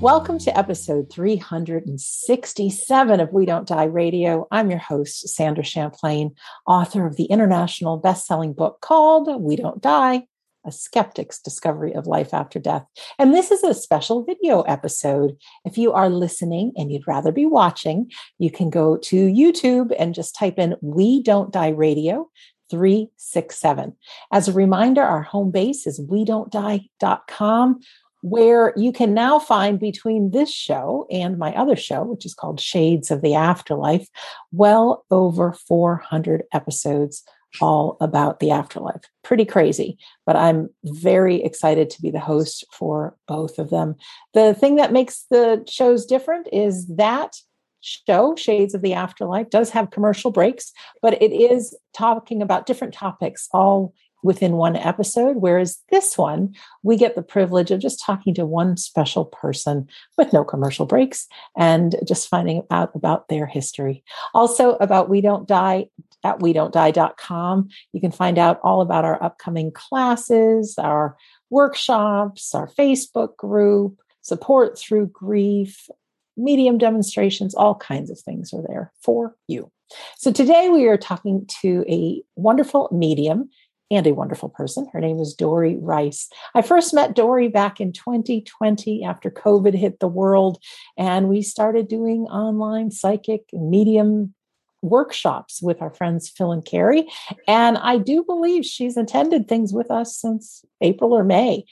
Welcome to episode 367 of We Don't Die Radio. I'm your host, Sandra Champlain, author of the international best-selling book called We Don't Die: A Skeptic's Discovery of Life After Death. And this is a special video episode. If you are listening and you'd rather be watching, you can go to YouTube and just type in We Don't Die Radio 367. As a reminder, our home base is we don't die.com where you can now find between this show and my other show, which is called Shades of the Afterlife, well over 400 episodes all about the afterlife. Pretty crazy, but I'm very excited to be the host for both of them. The thing that makes the shows different is that show, Shades of the Afterlife, does have commercial breaks, but it is talking about different topics all within one episode. Whereas this one, we get the privilege of just talking to one special person with no commercial breaks and just finding out about their history. Also, about We Don't Die at we don't die.com. You can find out all about our upcoming classes, our workshops, our Facebook group, support through grief, medium demonstrations, all kinds of things are there for you. So today we are talking to a wonderful medium and a wonderful person. Her name is Dorry Rice. I first met Dorry back in 2020 after COVID hit the world, and we started doing online psychic medium workshops with our friends Phil and Carrie. And I do believe she's attended things with us since April or May.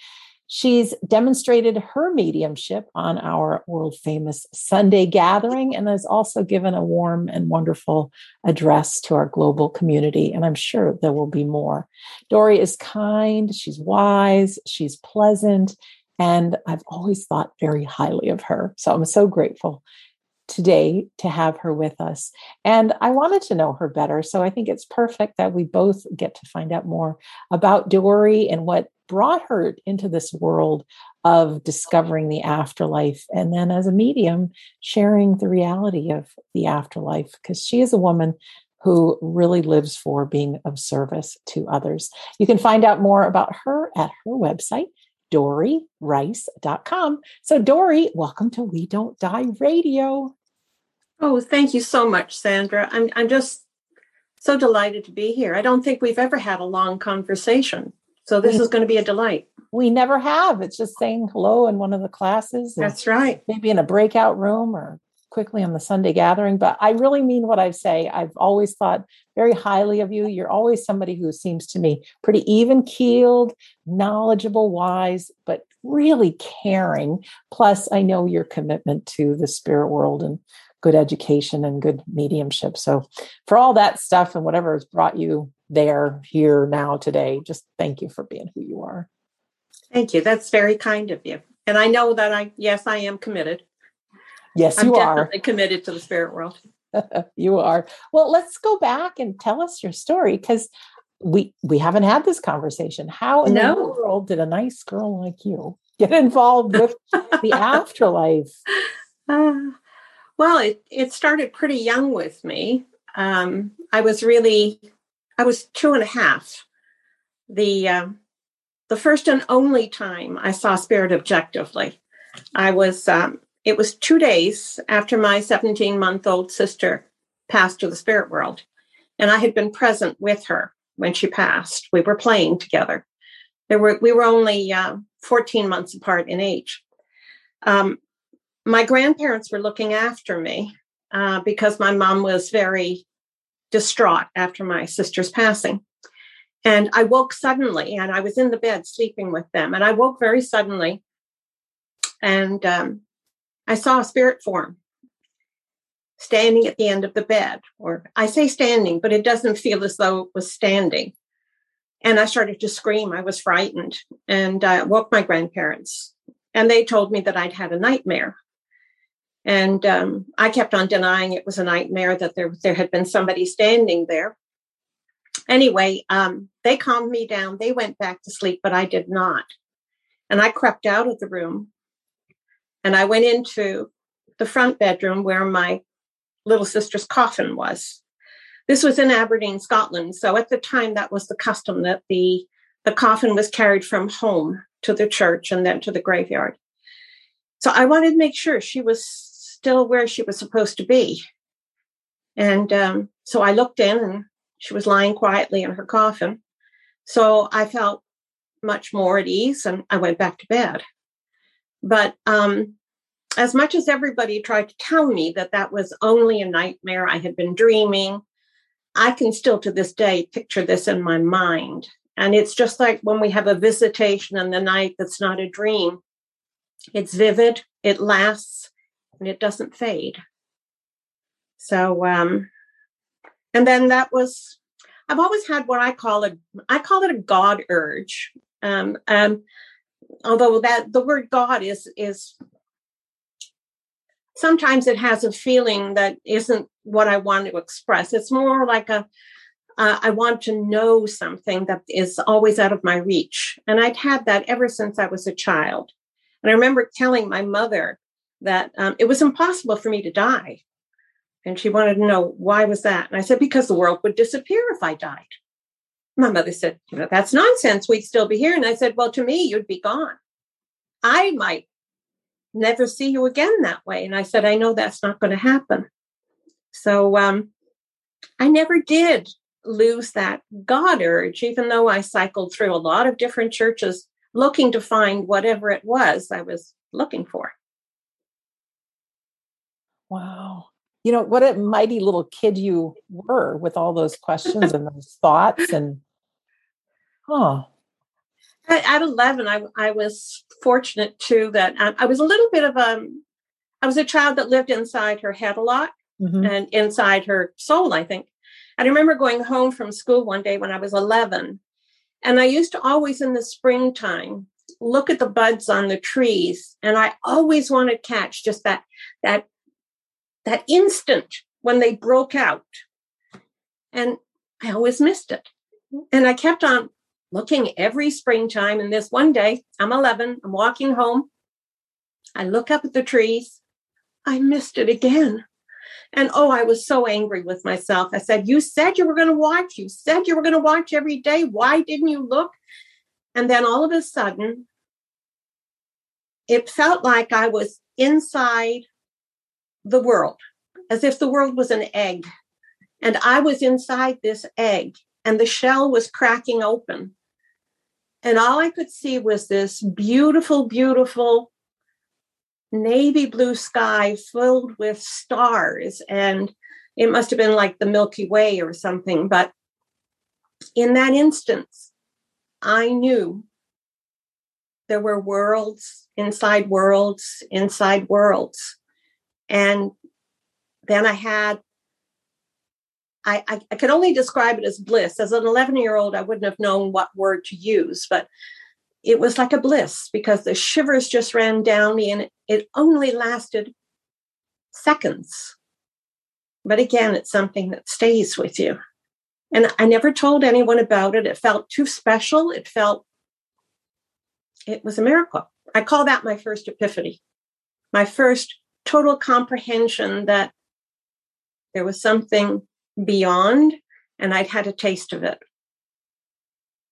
She's demonstrated her mediumship on our world famous Sunday gathering and has also given a warm and wonderful address to our global community. And I'm sure there will be more. Dorry is kind, she's wise, she's pleasant, and I've always thought very highly of her. So I'm so grateful today to have her with us. And I wanted to know her better. So I think it's perfect that we both get to find out more about Dorry and what brought her into this world of discovering the afterlife. And then as a medium, sharing the reality of the afterlife, because she is a woman who really lives for being of service to others. You can find out more about her at her website, DorryRice.com. So, Dorry, welcome to We Don't Die Radio. Oh, thank you so much, Sandra. I'm, I'm just so delighted to be here. I don't think we've ever had a long conversation. So, this we, is going to be a delight. We never have. It's just saying hello in one of the classes. That's right. Maybe in a breakout room or quickly on the Sunday gathering, but I really mean what I say. I've always thought very highly of you. You're always somebody who seems to me pretty even keeled, knowledgeable, wise, but really caring. Plus, I know your commitment to the spirit world and good education and good mediumship. So, for all that stuff and whatever has brought you there, here, now, today, just thank you for being who you are. Thank you. That's very kind of you. And I know that I, yes, I am committed. Yes, I'm you definitely are. committed to the spirit world. you are. Well, let's go back and tell us your story because we we haven't had this conversation. How in no. the world did a nice girl like you get involved with the afterlife? Uh, well, it it started pretty young with me. Um, I was really, I was two and a half. The uh, the first and only time I saw spirit objectively. I was um, it was two days after my 17 month old sister passed to the spirit world. And I had been present with her when she passed. We were playing together. There were, we were only uh, 14 months apart in age. Um, my grandparents were looking after me uh, because my mom was very distraught after my sister's passing. And I woke suddenly, and I was in the bed sleeping with them. And I woke very suddenly, and um, I saw a spirit form standing at the end of the bed, or I say standing, but it doesn't feel as though it was standing. And I started to scream. I was frightened and I woke my grandparents. And they told me that I'd had a nightmare. And um, I kept on denying it was a nightmare, that there, there had been somebody standing there. Anyway, um, they calmed me down. They went back to sleep, but I did not. And I crept out of the room and I went into the front bedroom where my little sister's coffin was. This was in Aberdeen, Scotland. So at the time, that was the custom that the, the coffin was carried from home to the church and then to the graveyard. So I wanted to make sure she was still where she was supposed to be. And um, so I looked in and she was lying quietly in her coffin. So I felt much more at ease and I went back to bed. But um, as much as everybody tried to tell me that that was only a nightmare, I had been dreaming, I can still to this day picture this in my mind. And it's just like when we have a visitation in the night that's not a dream. It's vivid, it lasts, and it doesn't fade. So, um, and then that was, I've always had what I call a, I call it a God urge. Um, um, although that the word God is is sometimes it has a feeling that isn't what I want to express. It's more like a uh, I want to know something that is always out of my reach. And I'd had that ever since I was a child. And I remember telling my mother that um, it was impossible for me to die. And she wanted to know why was that? And I said, because the world would disappear if I died. My mother said, you know, that's nonsense. We'd still be here. And I said, well, to me, you'd be gone. I might never see you again that way. And I said, I know that's not going to happen. So um, I never did lose that God urge, even though I cycled through a lot of different churches looking to find whatever it was I was looking for. Wow. You know, what a mighty little kid you were with all those questions and those thoughts and huh. At 11, I, I was fortunate too that I, I was a little bit of a, I was a child that lived inside her head a lot mm-hmm. and inside her soul, I think. I remember going home from school one day when I was 11, and I used to always in the springtime look at the buds on the trees, and I always wanted to catch just that that that instant when they broke out, and I always missed it. And I kept on looking every springtime. And this one day, I'm 11, I'm walking home. I look up at the trees. I missed it again. And oh, I was so angry with myself. I said, You said you were going to watch. You said you were going to watch every day. Why didn't you look? And then all of a sudden, it felt like I was inside the world, as if the world was an egg. And I was inside this egg, and the shell was cracking open. And all I could see was this beautiful, beautiful navy blue sky filled with stars. And it must have been like the Milky Way or something. But in that instance, I knew there were worlds inside worlds inside worlds. And then I had, I, I, I could only describe it as bliss. As an 11 year old, I wouldn't have known what word to use, but it was like a bliss because the shivers just ran down me and it only lasted seconds. But again, it's something that stays with you. And I never told anyone about it. It felt too special. It felt, it was a miracle. I call that my first epiphany, my first total comprehension that there was something beyond and I'd had a taste of it.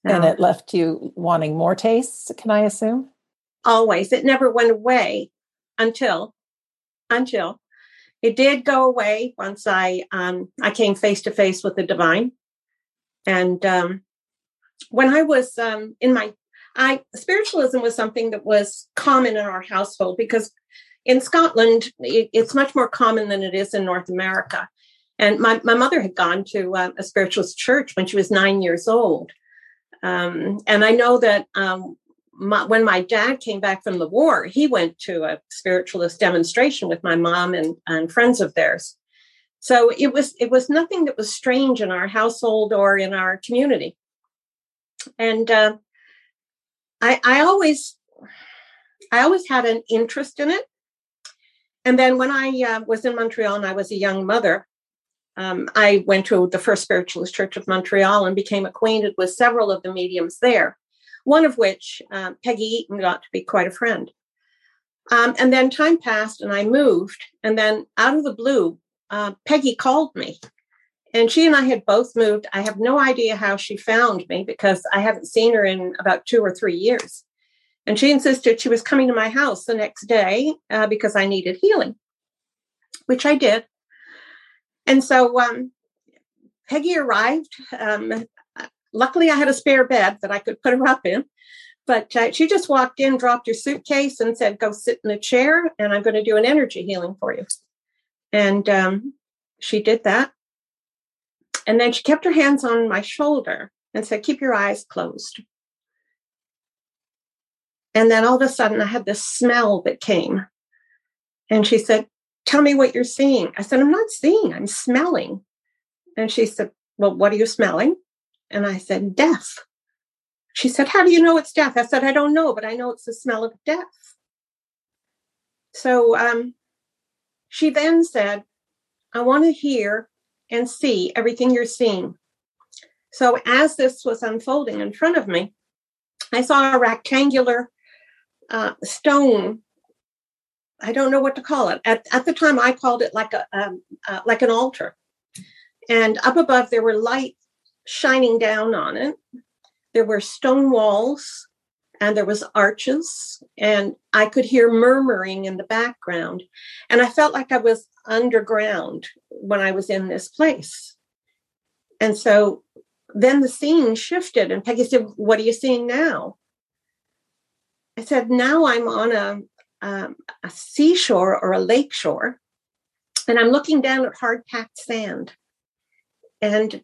And it left you wanting more tastes, can I assume? Always. It never went away until until it did go away once I um I came face to face with the divine. And um when I was um in my I spiritualism was something that was common in our household because in Scotland it, it's much more common than it is in North America. And my, my mother had gone to uh, a spiritualist church when she was nine years old. Um, and I know that um, my, when my dad came back from the war, he went to a spiritualist demonstration with my mom and, and friends of theirs. So it was it was nothing that was strange in our household or in our community. And uh, I, I always I always had an interest in it. And then when I uh, was in Montreal and I was a young mother, um, I went to the First Spiritualist Church of Montreal and became acquainted with several of the mediums there, one of which, um, Peggy Eaton, got to be quite a friend. Um, and then time passed and I moved. And then out of the blue, uh, Peggy called me. And she and I had both moved. I have no idea how she found me because I haven't seen her in about two or three years. And she insisted she was coming to my house the next day uh, because I needed healing, which I did. And so um, Peggy arrived. Um, luckily, I had a spare bed that I could put her up in. But uh, she just walked in, dropped her suitcase, and said, Go sit in a chair, and I'm going to do an energy healing for you. And um, she did that. And then she kept her hands on my shoulder and said, Keep your eyes closed. And then all of a sudden, I had this smell that came. And she said, Tell me what you're seeing. I said, I'm not seeing, I'm smelling. And she said, Well, what are you smelling? And I said, Death. She said, How do you know it's death? I said, I don't know, but I know it's the smell of death. So um, she then said, I want to hear and see everything you're seeing. So as this was unfolding in front of me, I saw a rectangular uh, stone. I don't know what to call it. At, at the time, I called it like a um, uh, like an altar, and up above there were lights shining down on it. There were stone walls, and there was arches, and I could hear murmuring in the background, and I felt like I was underground when I was in this place. And so then the scene shifted, and Peggy said, What are you seeing now? I said, Now I'm on a, um, a seashore or a lake shore, and I'm looking down at hard packed sand. And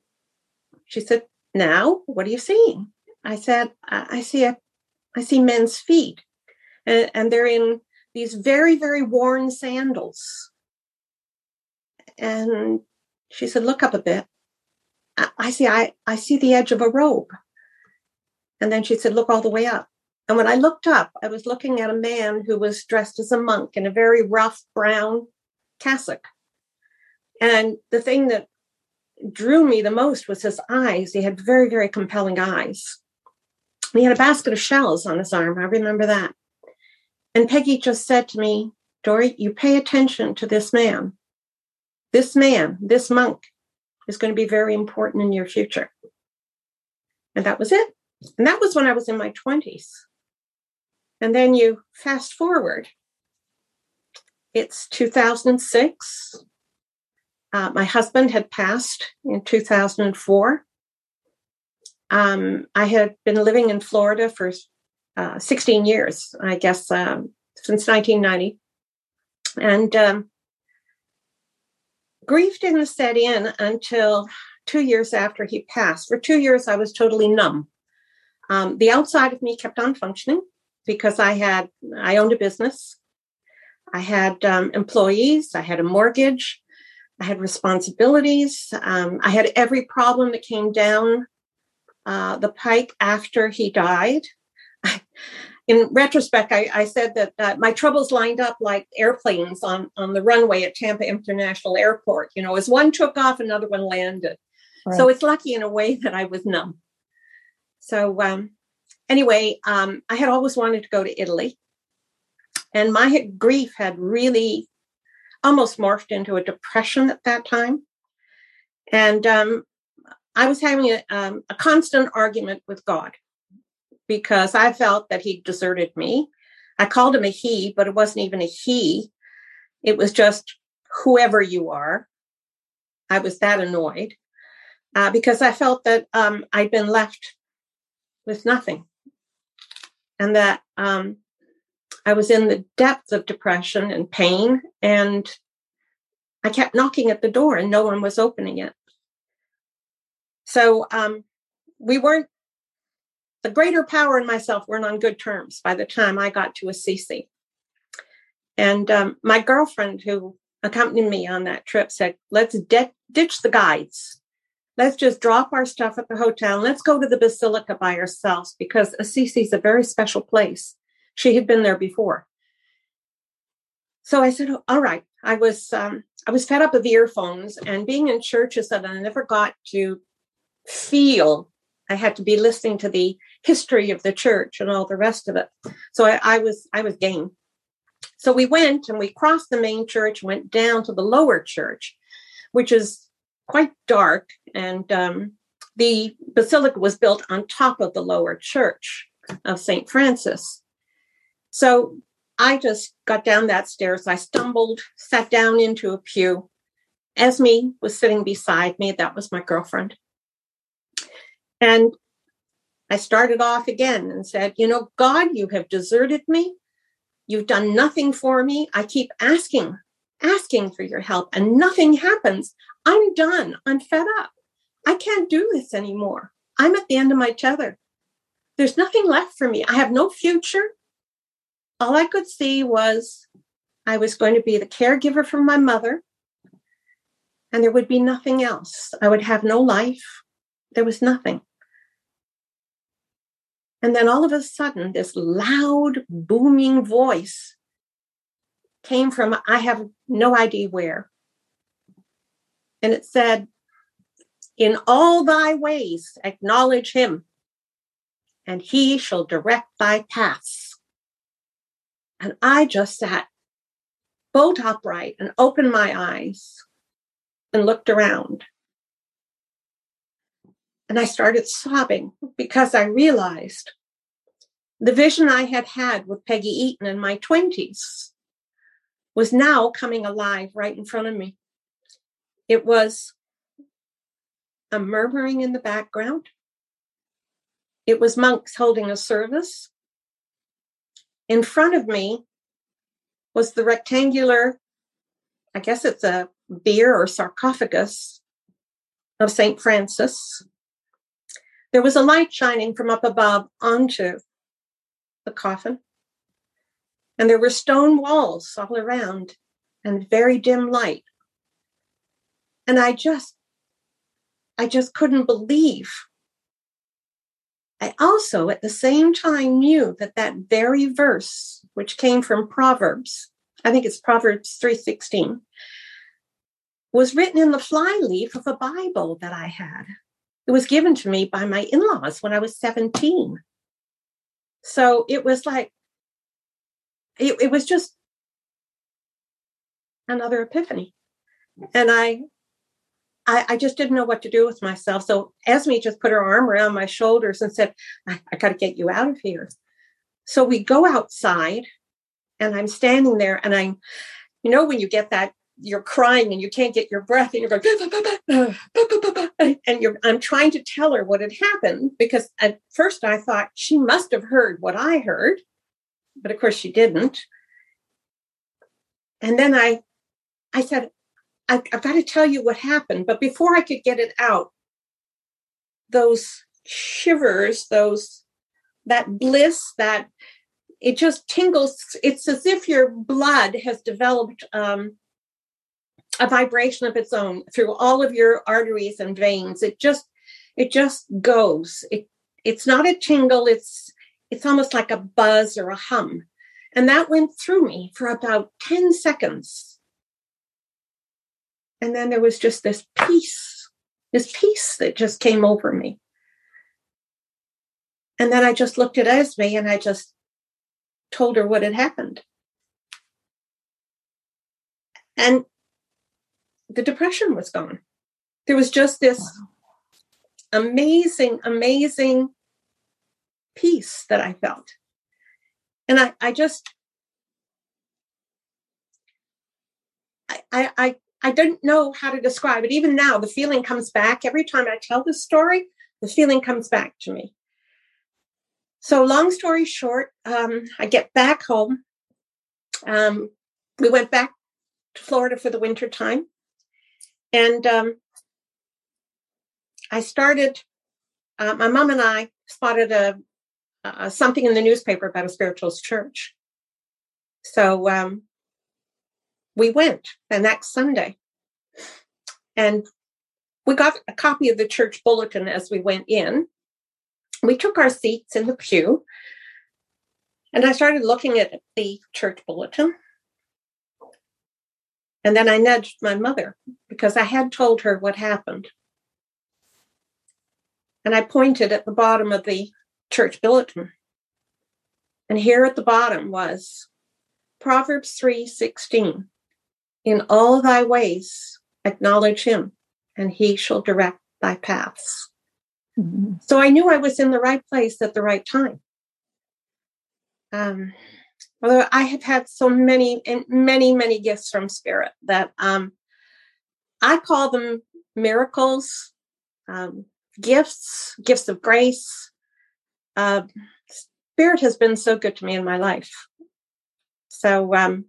she said, Now, what are you seeing? I said, I, I see a I see men's feet, and, and they're in these very, very worn sandals. And she said, Look up a bit. I, I see, I, I see the edge of a robe. And then she said, Look all the way up. And when I looked up, I was looking at a man who was dressed as a monk in a very rough brown cassock. And the thing that drew me the most was his eyes. He had very, very compelling eyes. He had a basket of shells on his arm. I remember that. And Peggy just said to me, Dorry, you pay attention to this man. This man, this monk, is going to be very important in your future. And that was it. And that was when I was in my 20s. And then you fast forward. It's 2006. Uh, my husband had passed in 2004. Um, I had been living in Florida for uh, 16 years, I guess, um, since 1990. And um, grief didn't set in until two years after he passed. For two years, I was totally numb. Um, the outside of me kept on functioning because I had, I owned a business. I had um, employees, I had a mortgage, I had responsibilities. Um, I had every problem that came down uh, the pike after he died. In retrospect, I, I said that uh, my troubles lined up like airplanes on, on the runway at Tampa International Airport. You know, as one took off, another one landed. Right. So it's lucky in a way that I was numb. So, um, anyway, um, I had always wanted to go to Italy. And my grief had really almost morphed into a depression at that time. And um, I was having a, um, a constant argument with God because I felt that he deserted me. I called him a he, but it wasn't even a he. It was just whoever you are. I was that annoyed uh, because I felt that um, I'd been left with nothing and that um, I was in the depths of depression and pain. And I kept knocking at the door and no one was opening it. So um, we weren't, the greater power and myself weren't on good terms by the time I got to Assisi. And um, my girlfriend, who accompanied me on that trip, said, Let's de- ditch the guides. Let's just drop our stuff at the hotel and let's go to the basilica by ourselves because Assisi is a very special place. She had been there before. So I said, oh, "All right." I was um, I was fed up with earphones and being in churches that I never got to feel I had to be listening to the history of the church and all the rest of it. So I, I was I was game. So we went and we crossed the main church, went down to the lower church, which is quite dark, and um, the basilica was built on top of the lower church of St. Francis. So I just got down that stairs. I stumbled, sat down into a pew. Esme was sitting beside me. That was my girlfriend. And I started off again and said, You know, God, you have deserted me. You've done nothing for me. I keep asking, asking for your help, and nothing happens. I'm done. I'm fed up. I can't do this anymore. I'm at the end of my tether. There's nothing left for me. I have no future. All I could see was I was going to be the caregiver for my mother, and there would be nothing else. I would have no life. There was nothing. And then all of a sudden, this loud, booming voice came from I have no idea where. And it said, In all thy ways, acknowledge him, and he shall direct thy paths. And I just sat bolt upright and opened my eyes and looked around. And I started sobbing because I realized the vision I had had with Peggy Eaton in my 20s was now coming alive right in front of me. It was a murmuring in the background. It was monks holding a service. In front of me was the rectangular, I guess it's a bier or sarcophagus of St. Francis. There was a light shining from up above onto the coffin. And there were stone walls all around and very dim light. And I just, I just couldn't believe. I also at the same time knew that that very verse, which came from Proverbs, I think it's Proverbs 3:16, was written in the flyleaf of a Bible that I had. It was given to me by my in laws when I was 17. So it was like, it, it was just another epiphany. And I, I, I, just didn't know what to do with myself. So Esme just put her arm around my shoulders and said, I, I got to get you out of here. So we go outside and I'm standing there and I'm, you know, when you get that you're crying and you can't get your breath and you're going and you're I'm trying to tell her what had happened because at first I thought she must have heard what I heard, but of course she didn't. And then I I said, I, I've got to tell you what happened. But before I could get it out, those shivers, those that bliss, that it just tingles. It's as if your blood has developed um, a vibration of its own through all of your arteries and veins. It just it just goes. It it's not a tingle, it's it's almost like a buzz or a hum. And that went through me for about 10 seconds. And then there was just this peace, this peace that just came over me. And then I just looked at Esme and I just told her what had happened. And the depression was gone. There was just this wow. amazing, amazing peace that I felt. And I, I just, I, I, I don't know how to describe it. Even now, the feeling comes back. Every time I tell this story, the feeling comes back to me. So, long story short, um, I get back home. Um, we went back to Florida for the winter time. And um, I started, uh, my mom and I spotted a, uh, something in the newspaper about a spiritualist church. So um, we went the next Sunday. And we got a copy of the church bulletin as we went in. We took our seats in the pew. And I started looking at the church bulletin. And then I nudged my mother because I had told her what happened. And I pointed at the bottom of the church bulletin. And here at the bottom was Proverbs 3:16. In all thy ways acknowledge him, and he shall direct thy paths. Mm-hmm. So I knew I was in the right place at the right time. Um, Although I have had so many and many, many gifts from spirit that um, I call them miracles, um, gifts, gifts of grace. Uh, spirit has been so good to me in my life. So um,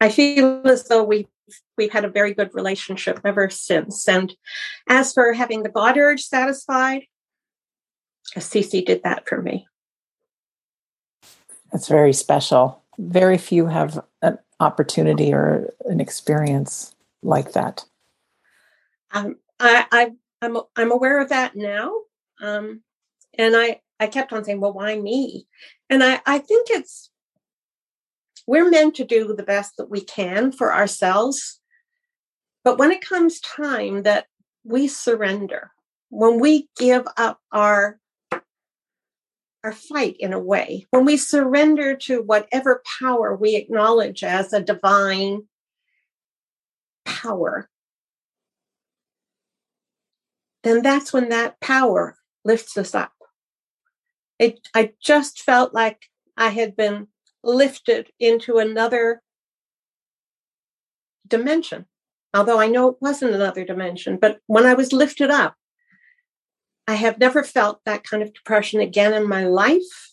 I feel as though we we've had a very good relationship ever since. And as for having the God urge satisfied, Assisi did that for me. That's very special. Very few have an opportunity or an experience like that. Um, I, I, I'm, I'm aware of that now. Um, and I, I kept on saying, well, why me? And I, I think it's, we're meant to do the best that we can for ourselves. But when it comes time that we surrender, when we give up our our fight in a way, when we surrender to whatever power we acknowledge as a divine power, then that's when that power lifts us up. It, I just felt like I had been lifted into another dimension. Although I know it wasn't another dimension, but when I was lifted up, I have never felt that kind of depression again in my life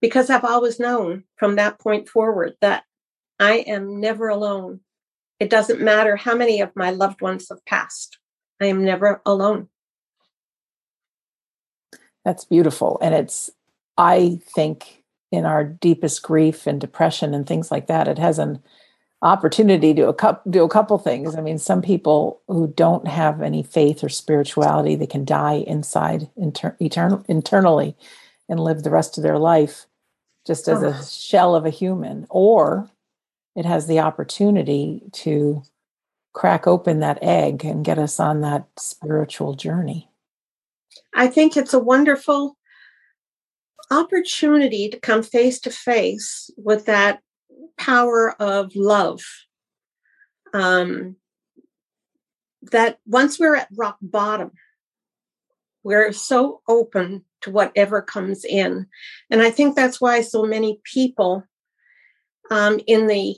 because I've always known from that point forward that I am never alone. It doesn't matter how many of my loved ones have passed, I am never alone. That's beautiful. And it's, I think, in our deepest grief and depression and things like that, it has an opportunity to a do a couple things. I mean, some people who don't have any faith or spirituality, they can die inside inter- eternal, internally and live the rest of their life just as oh. a shell of a human, or it has the opportunity to crack open that egg and get us on that spiritual journey. I think it's a wonderful opportunity to come face to face with that power of love. Um, that once we're at rock bottom, we're so open to whatever comes in. And I think that's why so many people um, in the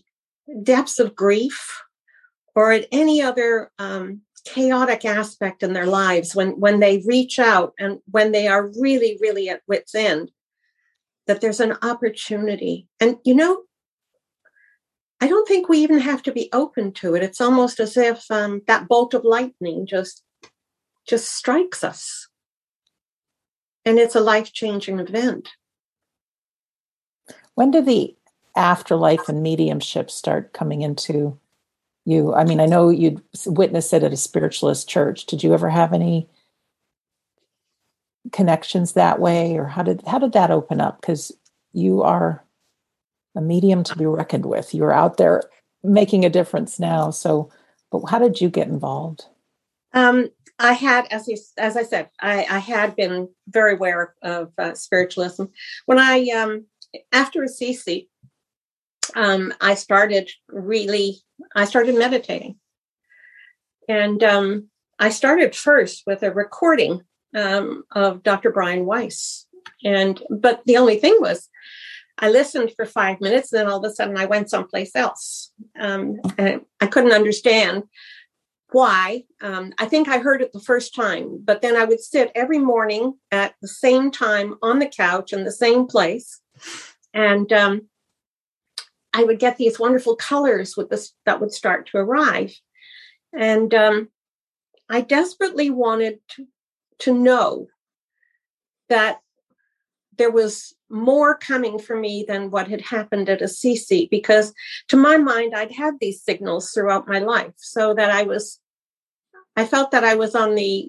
depths of grief or at any other um, chaotic aspect in their lives, when, when they reach out and when they are really, really at wits' end, that there's an opportunity. And you know, I don't think we even have to be open to it. It's almost as if um, that bolt of lightning just just strikes us, and it's a life changing event. When did the afterlife and mediumship start coming into you? I mean, I know you'd witnessed it at a spiritualist church. Did you ever have any connections that way, or how did how did that open up? Because you are a medium to be reckoned with. You're out there making a difference now. So, but how did you get involved? Um, I had, as you, as I said, I, I had been very aware of uh, spiritualism. When I um, after Assisi, um, I started really, I started meditating, and um, I started first with a recording um, of Dr. Brian Weiss, and but the only thing was I listened for five minutes, and then all of a sudden I went someplace else. Um, and I couldn't understand why. Um, I think I heard it the first time, but then I would sit every morning at the same time on the couch in the same place, and um, I would get these wonderful colors with this that would start to arrive, and um, I desperately wanted to, to know that there was more coming for me than what had happened at Assisi because to my mind I'd had these signals throughout my life so that I was I felt that I was on the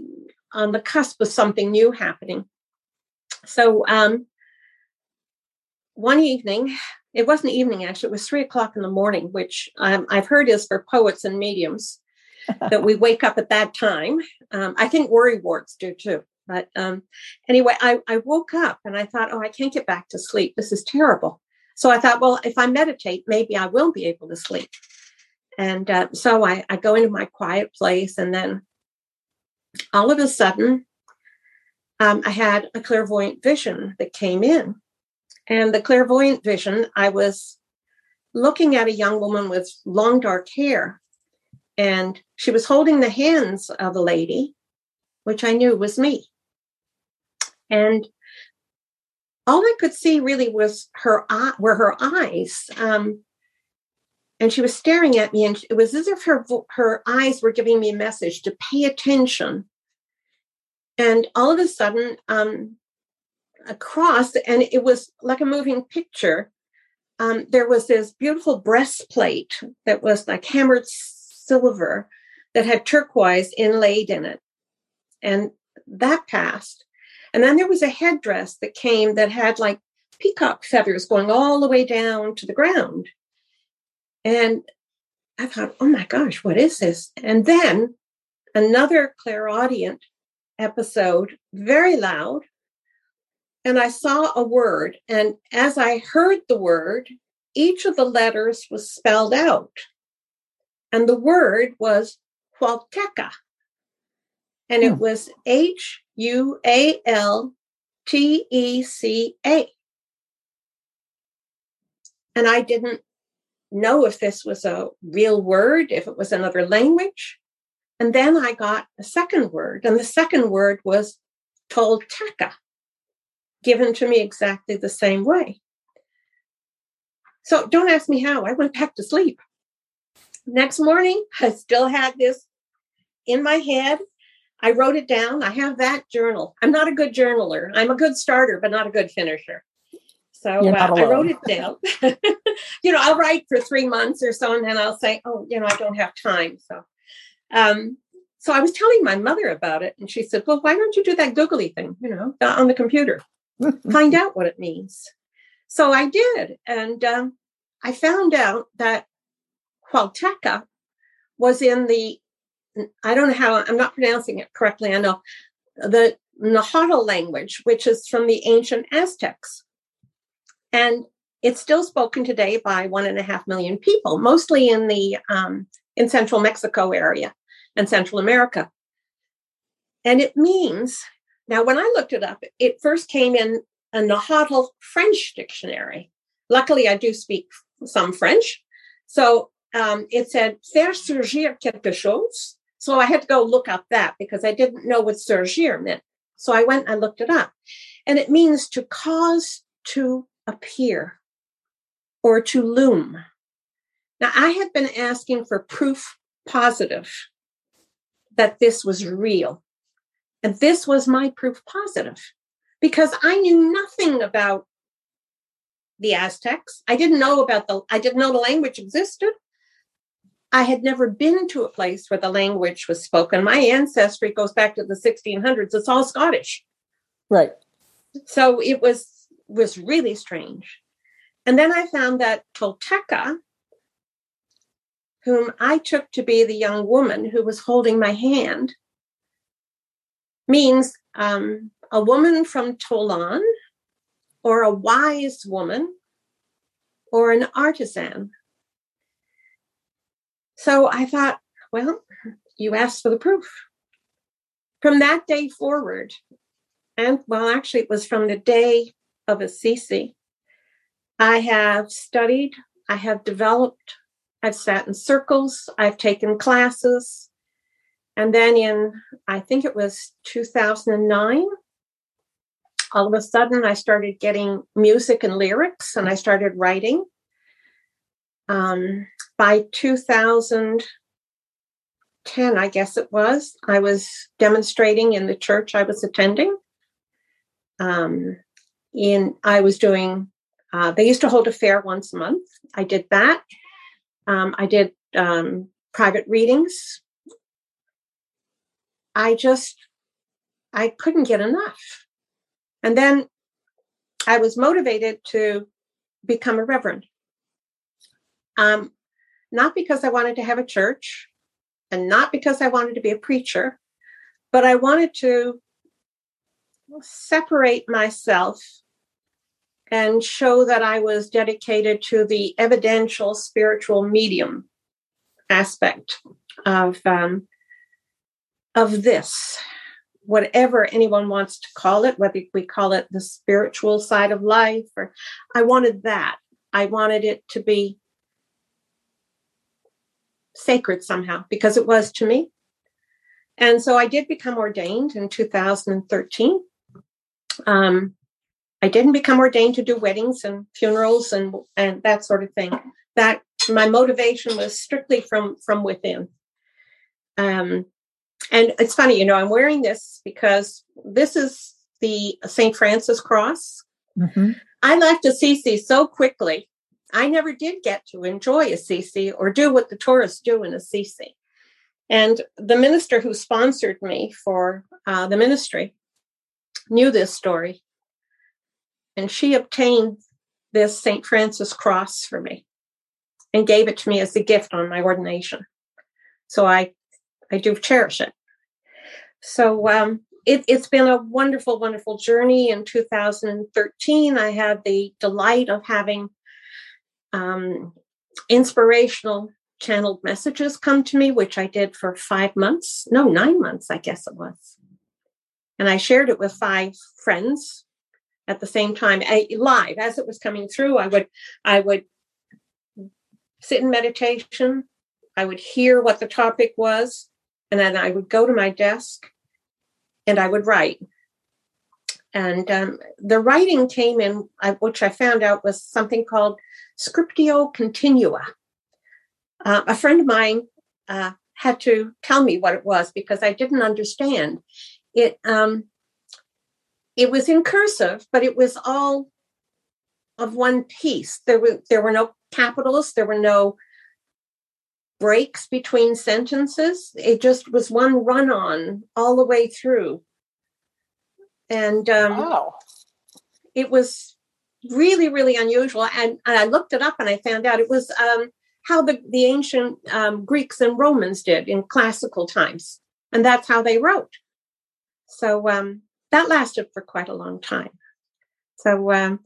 on the cusp of something new happening. So um, one evening, it wasn't evening actually, it was three o'clock in the morning, which um, I've heard is for poets and mediums that we wake up at that time. Um, I think worry warts do too. But um, anyway, I, I woke up and I thought, oh, I can't get back to sleep. This is terrible. So I thought, well, if I meditate, maybe I will be able to sleep. And uh, so I, I go into my quiet place, and then all of a sudden, um, I had a clairvoyant vision that came in. And the clairvoyant vision, I was looking at a young woman with long dark hair, and she was holding the hands of a lady, which I knew was me. And all I could see really was her eye, were her eyes. Um, and she was staring at me, and it was as if her her eyes were giving me a message to pay attention. And all of a sudden, um, across, and it was like a moving picture. Um, there was this beautiful breastplate that was like hammered silver that had turquoise inlaid in it. And that passed. And then there was a headdress that came that had like peacock feathers going all the way down to the ground. And I thought, oh my gosh, what is this? And then another clairaudient episode, very loud. And I saw a word. And as I heard the word, each of the letters was spelled out. And the word was Hualteca. And it hmm. was H U A L T E C A. And I didn't know if this was a real word, if it was another language. And then I got a second word, and the second word was Tolteca, given to me exactly the same way. So don't ask me how. I went back to sleep. Next morning, I still had this in my head. I wrote it down. I have that journal. I'm not a good journaler. I'm a good starter, but not a good finisher. So uh, I wrote it down. you know, I'll write for three months or so, and then I'll say, "Oh, you know, I don't have time." So, um, so I was telling my mother about it, and she said, "Well, why don't you do that googly thing? You know, on the computer, find out what it means." So I did, and um, I found out that Hualteca was in the I don't know how I'm not pronouncing it correctly. I know the Nahuatl language, which is from the ancient Aztecs. And it's still spoken today by one and a half million people, mostly in the um, in central Mexico area and Central America. And it means now when I looked it up, it first came in a Nahuatl French dictionary. Luckily, I do speak some French, so um, it said faire surgir quelque chose. So I had to go look up that because I didn't know what surgir meant. So I went and looked it up, and it means to cause to appear or to loom. Now, I had been asking for proof positive that this was real. And this was my proof positive because I knew nothing about the Aztecs. I didn't know about the, I didn't know the language existed. I had never been to a place where the language was spoken. My ancestry goes back to the 1600s. It's all Scottish. Right. So it was was really strange. And then I found that Tolteca, whom I took to be the young woman who was holding my hand, means um, a woman from Tolan, or a wise woman, or an artisan. So I thought, well, you asked for the proof. From that day forward, and well, actually, it was from the day of Assisi. I have studied, I have developed, I've sat in circles, I've taken classes. And then in, I think it was 2009, all of a sudden I started getting music and lyrics and I started writing. Um, by 2010, I guess it was, I was demonstrating in the church I was attending. Um, in I was doing. Uh, they used to hold a fair once a month. I did that. Um, I did um, private readings. I just I couldn't get enough, and then I was motivated to become a reverend. Um, not because I wanted to have a church, and not because I wanted to be a preacher, but I wanted to separate myself and show that I was dedicated to the evidential spiritual medium aspect of um, of this. whatever anyone wants to call it, whether we call it the spiritual side of life, or I wanted that. I wanted it to be sacred somehow because it was to me. And so I did become ordained in 2013. Um, I didn't become ordained to do weddings and funerals and and that sort of thing. That my motivation was strictly from from within. Um, and it's funny, you know, I'm wearing this because this is the St. Francis cross. Mm-hmm. I left Assisi so quickly. I never did get to enjoy Assisi or do what the tourists do in Assisi. And the minister who sponsored me for uh, the ministry knew this story. And she obtained this St. Francis cross for me and gave it to me as a gift on my ordination. So I, I do cherish it. So um, it, has been a wonderful, wonderful journey. In 2013, I had the delight of having um, inspirational channeled messages come to me, which I did for five months. No, nine months, I guess it was. And I shared it with five friends at the same time, live as it was coming through. I would, I would sit in meditation. I would hear what the topic was, and then I would go to my desk and I would write. And um, the writing came in, which I found out was something called scriptio continua. Uh, a friend of mine uh, had to tell me what it was because I didn't understand. It um, it was in cursive, but it was all of one piece. There were there were no capitals. There were no breaks between sentences. It just was one run on all the way through. And um, wow. it was really, really unusual. And, and, I looked it up and I found out it was um, how the, the ancient um, Greeks and Romans did in classical times. And that's how they wrote. So um, that lasted for quite a long time. So um,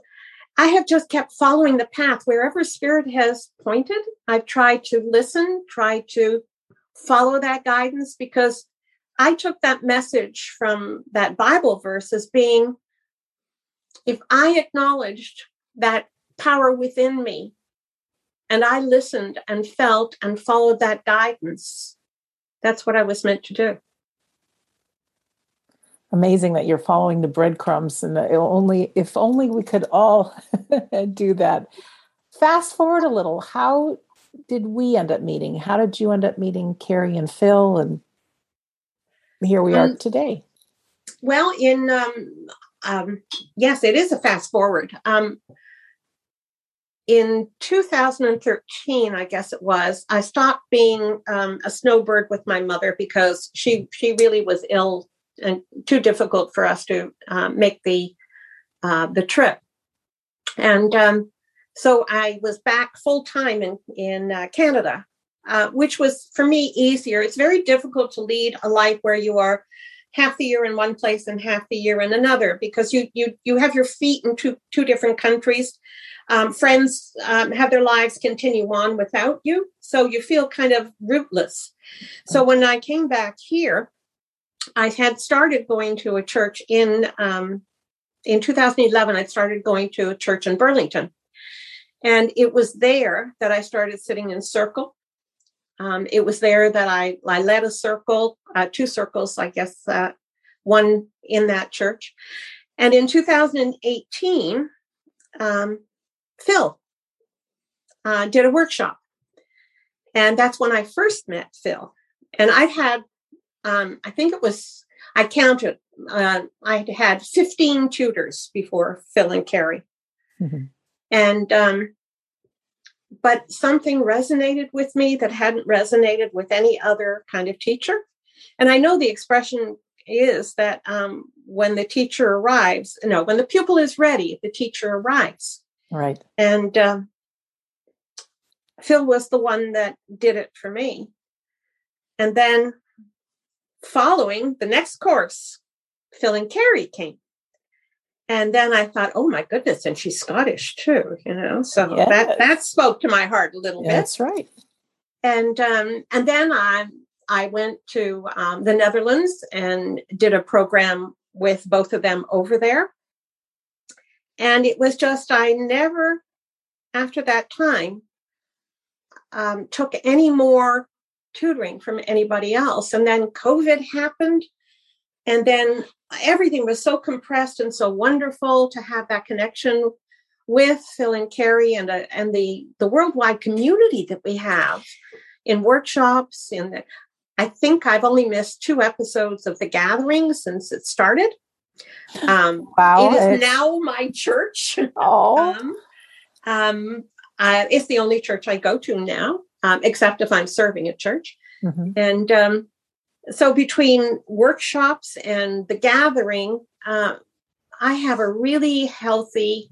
I have just kept following the path wherever spirit has pointed. I've tried to listen, try to follow that guidance because I took that message from that Bible verse as being if I acknowledged that power within me and I listened and felt and followed that guidance, that's what I was meant to do. Amazing that you're following the breadcrumbs and only if only we could all do that. Fast forward a little. How did we end up meeting? How did you end up meeting carrie and phil and here we um, are today. well in um, um, yes it is a fast forward. Um, in 2013 i guess it was i stopped being um, a snowbird with my mother because she she really was ill and too difficult for us to uh, make the uh, the trip. And um, so I was back full time in in uh, Canada, uh, which was for me easier. It's very difficult to lead a life where you are half the year in one place and half the year in another because you you you have your feet in two two different countries. Um, friends um, have their lives continue on without you, so you feel kind of rootless. So when I came back here, I had started going to a church in um, in 2011. I started going to a church in Burlington, and it was there that I started sitting in circle. Um, it was there that I I led a circle, uh, two circles, I guess, uh, one in that church. And in 2018, um, Phil uh, did a workshop, and that's when I first met Phil. And I've had um, I think it was, I counted, uh, I had 15 tutors before Phil and Carrie. Mm-hmm. And, um, but something resonated with me that hadn't resonated with any other kind of teacher. And I know the expression is that um, when the teacher arrives, know, when the pupil is ready, the teacher arrives. Right. And um, Phil was the one that did it for me. And then following the next course, Phil and Carrie came. And then I thought, oh my goodness, and she's Scottish too, you know. So yes. that that spoke to my heart a little bit. That's right. And um, and then I I went to um, the Netherlands and did a program with both of them over there. And it was just, I never, after that time, um, took any more tutoring from anybody else. And then COVID happened. And then everything was so compressed and so wonderful to have that connection with Phil and Carrie and, uh, and the, the worldwide community that we have in workshops. In the, I think I've only missed two episodes of The Gathering since it started. Um, wow. It is it's... now my church. Oh. um, um, uh, it's the only church I go to now, um, except if I'm serving at church. Mm-hmm. And um, so between workshops and the gathering, uh, I have a really healthy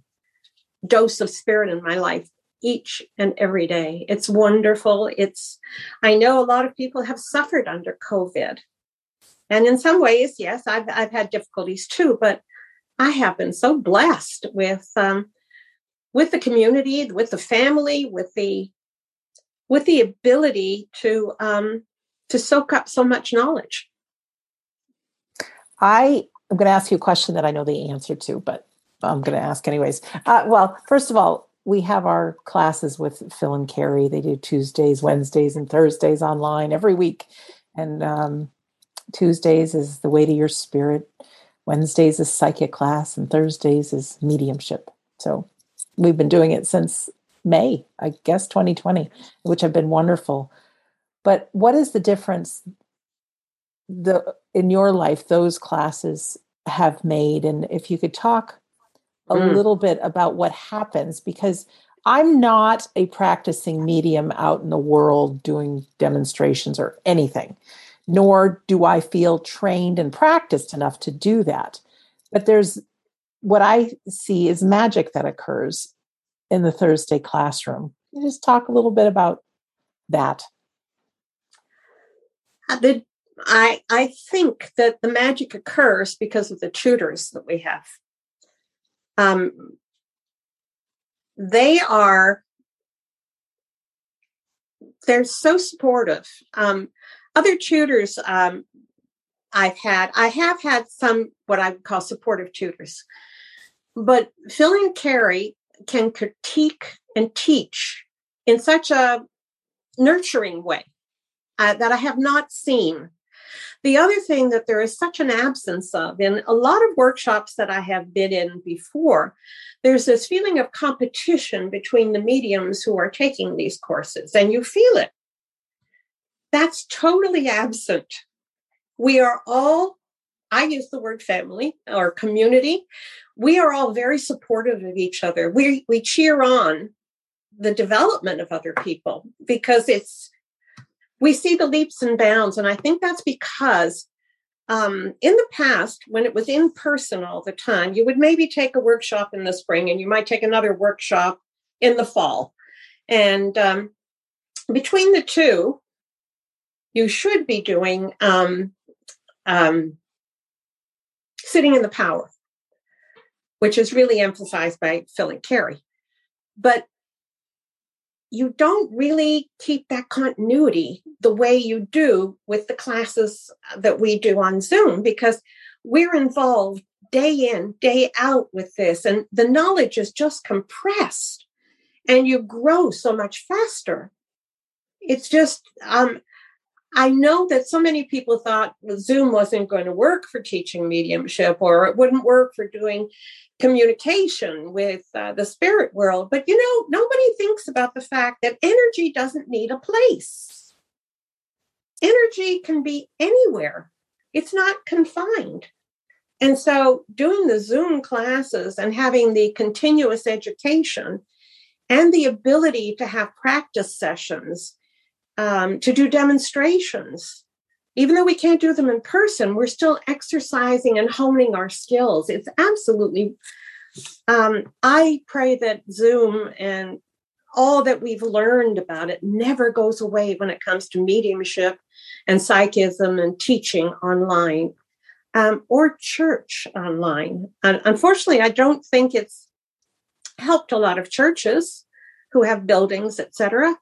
dose of spirit in my life each and every day. It's wonderful. It's, I know a lot of people have suffered under COVID. And in some ways, yes, I've, I've had difficulties too, but I have been so blessed with, um, with the community, with the family, with the, with the ability to, um, to soak up so much knowledge. I am going to ask you a question that I know the answer to, but I'm going to ask anyways. Uh, well, first of all, we have our classes with Phil and Carrie. They do Tuesdays, Wednesdays, and Thursdays online every week. And um, Tuesdays is the way to your spirit. Wednesdays is psychic class, and Thursdays is mediumship. So we've been doing it since May, I guess 2020, which have been wonderful. But what is the difference the in your life those classes have made? And if you could talk a mm. little bit about what happens because I'm not a practicing medium out in the world doing demonstrations or anything, nor do I feel trained and practiced enough to do that. But there's what I see is magic that occurs in the Thursday classroom. just talk a little bit about that. The, I I think that the magic occurs because of the tutors that we have. Um, they are they're so supportive. Um, other tutors um, i've had i have had some what i would call supportive tutors. But phil and carrie can critique and teach in such a nurturing way uh, that i have not seen the other thing that there is such an absence of in a lot of workshops that I have been in before, there's this feeling of competition between the mediums who are taking these courses, and you feel it. That's totally absent. We are all, I use the word family or community. We are all very supportive of each other. We, we cheer on the development of other people because it's we see the leaps and bounds. And I think that's because um, in the past, when it was in person all the time, you would maybe take a workshop in the spring and you might take another workshop in the fall. And um, between the two, you should be doing um, um, sitting in the power, which is really emphasized by Phil and Carrie. But you don't really keep that continuity the way you do with the classes that we do on Zoom because we're involved day in, day out with this, and the knowledge is just compressed and you grow so much faster. It's just, um, I know that so many people thought Zoom wasn't going to work for teaching mediumship or it wouldn't work for doing communication with uh, the spirit world. But you know, nobody thinks about the fact that energy doesn't need a place. Energy can be anywhere, it's not confined. And so, doing the Zoom classes and having the continuous education and the ability to have practice sessions, um, to do demonstrations, even though we can't do them in person, we're still exercising and honing our skills. It's absolutely, um, I pray that Zoom and all that we've learned about it never goes away when it comes to mediumship and psychism and teaching online um, or church online. And unfortunately, I don't think it's helped a lot of churches who have buildings, etc.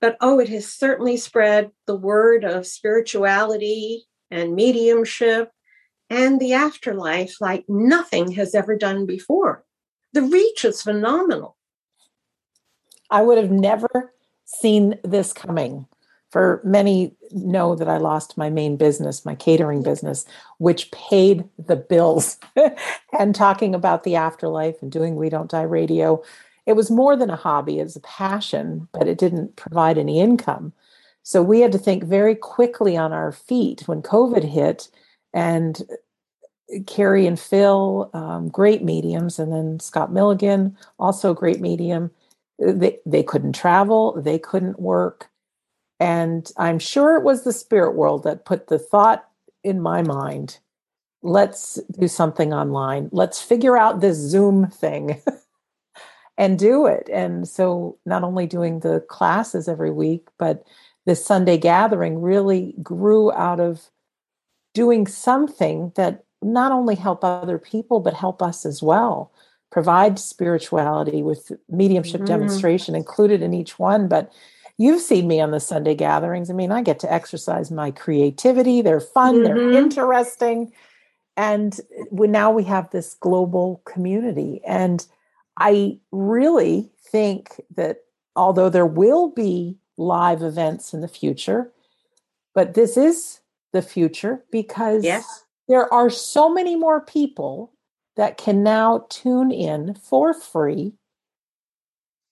but oh, it has certainly spread the word of spirituality and mediumship and the afterlife like nothing has ever done before. The reach is phenomenal. I would have never seen this coming. For many know that I lost my main business, my catering business, which paid the bills. and talking about the afterlife and doing We Don't Die radio, it was more than a hobby, it was a passion, but it didn't provide any income. So we had to think very quickly on our feet when COVID hit and Carrie and Phil, um, great mediums, and then Scott Milligan, also a great medium they, they couldn't travel, they couldn't work. And I'm sure it was the spirit world that put the thought in my mind let's do something online. Let's figure out this Zoom thing and do it. And so, not only doing the classes every week, but this Sunday gathering really grew out of doing something that not only help other people, but help us as well provide spirituality with mediumship mm-hmm. demonstration included in each one. But you've seen me on the Sunday gatherings. I mean, I get to exercise my creativity. They're fun, mm-hmm. they're interesting. And we, now we have this global community. And I really think that although there will be live events in the future, but this is the future because yes. there are so many more people that can now tune in for free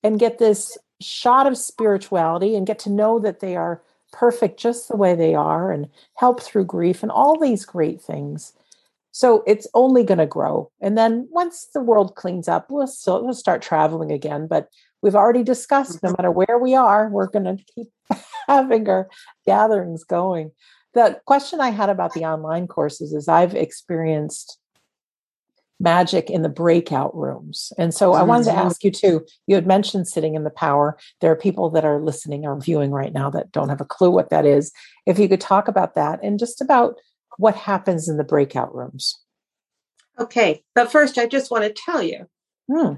and get this shot of spirituality and get to know that they are perfect just the way they are and help through grief and all these great things. So it's only going to grow. And then once the world cleans up, we'll still we'll start traveling again. But we've already discussed no mm-hmm. matter where we are, we're going to keep having our gatherings going. The question I had about the online courses is I've experienced magic in the breakout rooms. And so I wanted to mm-hmm. ask you too. You had mentioned sitting in the power. There are people that are listening or viewing right now that don't have a clue what that is. If you could talk about that and just about what happens in the breakout rooms. Okay. But first, I just want to tell you hmm.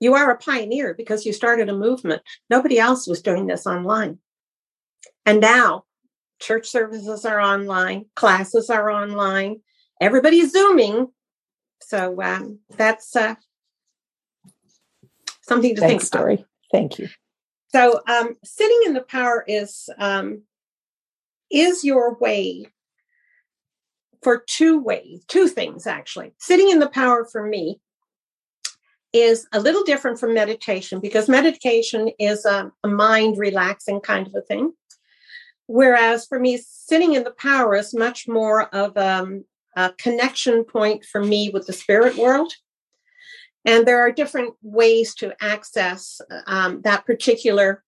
you are a pioneer because you started a movement. Nobody else was doing this online. And now church services are online, classes are online, everybody's Zooming so um, that's uh, something to Thanks, think story. About. Thank you. So um, sitting in the power is um, is your way for two ways, two things actually. Sitting in the power for me is a little different from meditation because meditation is a, a mind relaxing kind of a thing. Whereas for me, sitting in the power is much more of um, a connection point for me with the spirit world. And there are different ways to access um, that particular.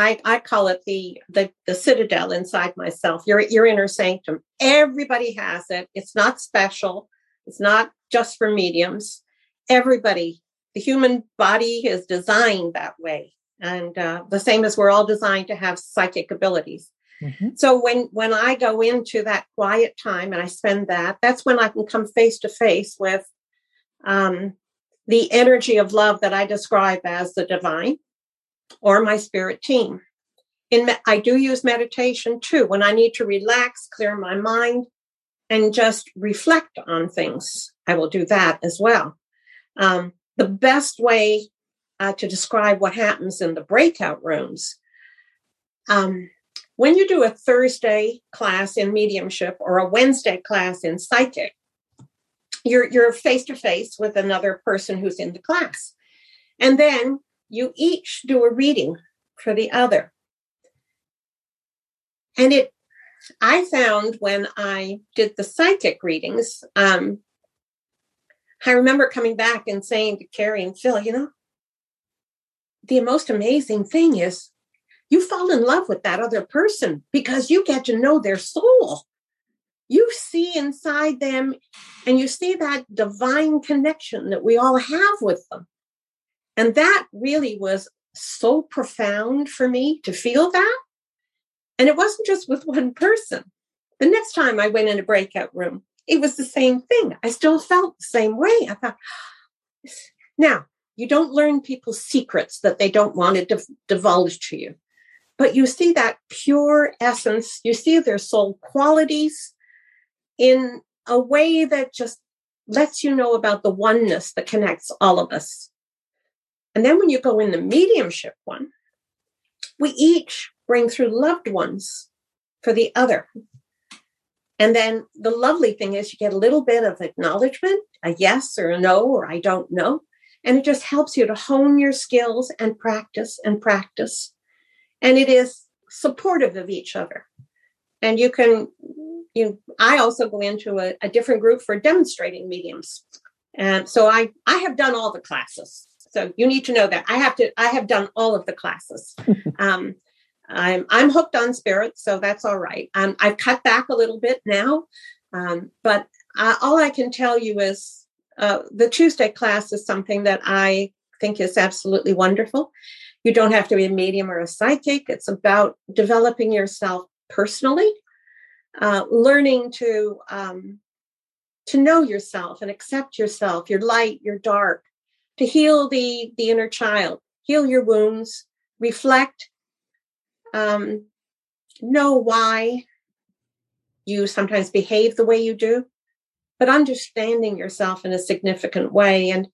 I, I call it the, the the citadel inside myself. Your your inner sanctum. Everybody has it. It's not special. It's not just for mediums. Everybody, the human body is designed that way, and uh, the same as we're all designed to have psychic abilities. Mm-hmm. So when when I go into that quiet time and I spend that, that's when I can come face to face with um, the energy of love that I describe as the divine or my spirit team. In me- I do use meditation too when I need to relax, clear my mind, and just reflect on things. I will do that as well. Um, the best way uh, to describe what happens in the breakout rooms. Um, when you do a Thursday class in mediumship or a Wednesday class in psychic, you're you're face to face with another person who's in the class. And then you each do a reading for the other. And it I found when I did the psychic readings, um, I remember coming back and saying to Carrie and Phil, you know, the most amazing thing is you fall in love with that other person because you get to know their soul. You see inside them and you see that divine connection that we all have with them. And that really was so profound for me to feel that. And it wasn't just with one person. The next time I went in a breakout room, it was the same thing. I still felt the same way. I thought, now, you don't learn people's secrets that they don't want to divulge to you. but you see that pure essence, you see their soul qualities in a way that just lets you know about the oneness that connects all of us. And then when you go in the mediumship one, we each bring through loved ones for the other. And then the lovely thing is you get a little bit of acknowledgement, a yes or a no, or I don't know. And it just helps you to hone your skills and practice and practice. And it is supportive of each other. And you can, you I also go into a, a different group for demonstrating mediums. And so I I have done all the classes. So you need to know that I have to I have done all of the classes. um, I'm I'm hooked on spirits, so that's all right. Um, I've cut back a little bit now, um, but uh, all I can tell you is uh, the Tuesday class is something that I think is absolutely wonderful. You don't have to be a medium or a psychic. It's about developing yourself personally, uh, learning to um, to know yourself and accept yourself, your light, your dark, to heal the the inner child, heal your wounds, reflect um, know why you sometimes behave the way you do, but understanding yourself in a significant way. And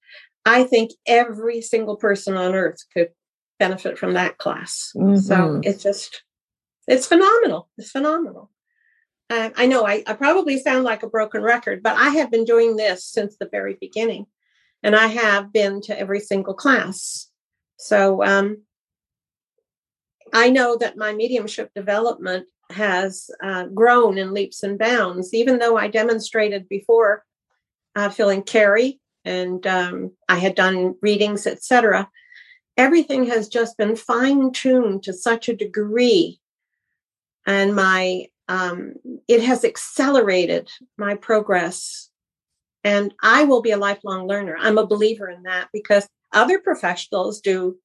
I think every single person on earth could benefit from that class. Mm-hmm. So it's just, it's phenomenal. It's phenomenal. Uh, I know I, I probably sound like a broken record, but I have been doing this since the very beginning. And I have been to every single class. So um, I know that my mediumship development has uh, grown in leaps and bounds, even though I demonstrated before uh, Phil and Carrie and um, I had done readings, etc. Everything has just been fine tuned to such a degree, and my um, it has accelerated my progress. And I will be a lifelong learner. I'm a believer in that because other professionals do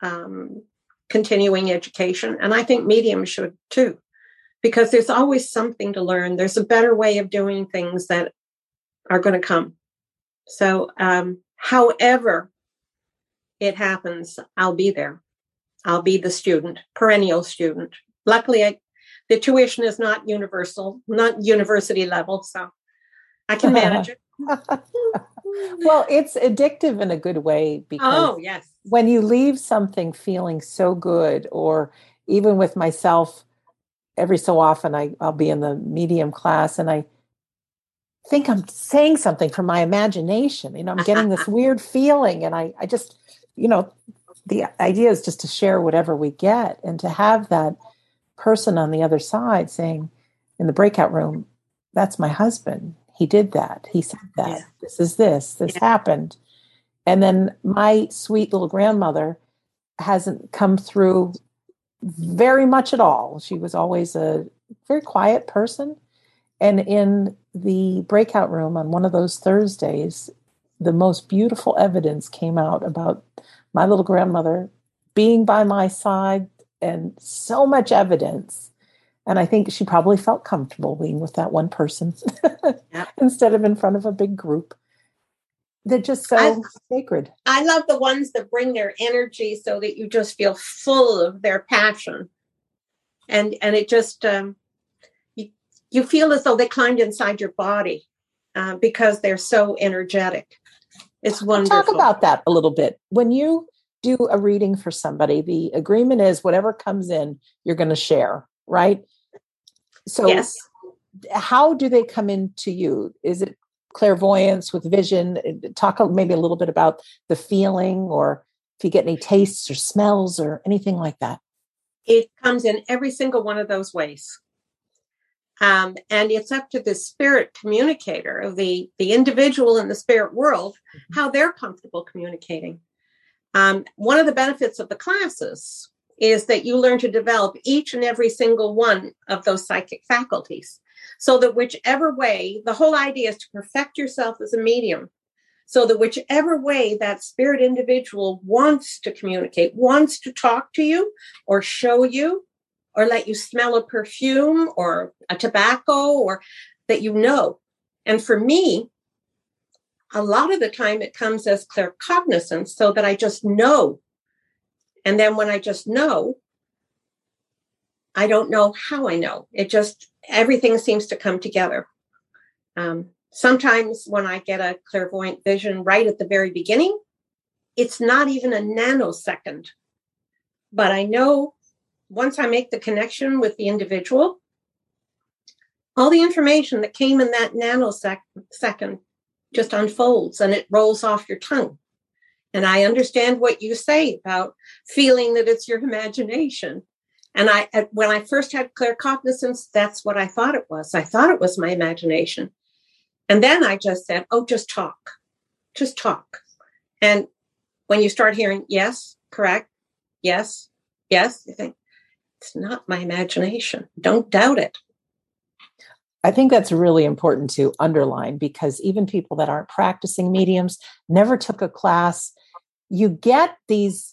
um, continuing education. And I think mediums should too, because there's always something to learn. There's a better way of doing things that are going to come. So, um, however it happens, I'll be there. I'll be the student, perennial student. Luckily, I, the tuition is not universal, not university level, so I can manage it. well, it's addictive in a good way because oh, yes when you leave something feeling so good, or even with myself, every so often I, I'll be in the medium class and I think I'm saying something from my imagination. You know, I'm getting this weird feeling, and I, I just, you know, the idea is just to share whatever we get and to have that person on the other side saying in the breakout room, that's my husband. He did that. He said that. Yeah. This is this. This yeah. happened. And then my sweet little grandmother hasn't come through very much at all. She was always a very quiet person. And in the breakout room on one of those Thursdays, the most beautiful evidence came out about my little grandmother being by my side and so much evidence. And I think she probably felt comfortable being with that one person yeah. instead of in front of a big group they're just so I, sacred. I love the ones that bring their energy so that you just feel full of their passion. And and it just um, you, you feel as though they climbed inside your body uh, because they're so energetic. It's wonderful. Talk about that a little bit. When you do a reading for somebody, the agreement is whatever comes in, you're going to share, right? So, yes. how do they come into you? Is it clairvoyance with vision uh, talk maybe a little bit about the feeling or if you get any tastes or smells or anything like that it comes in every single one of those ways um, and it's up to the spirit communicator the the individual in the spirit world mm-hmm. how they're comfortable communicating um, one of the benefits of the classes is that you learn to develop each and every single one of those psychic faculties so that whichever way, the whole idea is to perfect yourself as a medium. So that whichever way that spirit individual wants to communicate, wants to talk to you or show you or let you smell a perfume or a tobacco or that you know. And for me, a lot of the time it comes as claircognizance so that I just know. And then when I just know, I don't know how I know. It just, everything seems to come together. Um, sometimes when I get a clairvoyant vision right at the very beginning, it's not even a nanosecond. But I know once I make the connection with the individual, all the information that came in that nanosecond just unfolds and it rolls off your tongue. And I understand what you say about feeling that it's your imagination. And I, when I first had claircognizance, that's what I thought it was. I thought it was my imagination. And then I just said, oh, just talk, just talk. And when you start hearing yes, correct, yes, yes, you think, it's not my imagination. Don't doubt it. I think that's really important to underline because even people that aren't practicing mediums, never took a class, you get these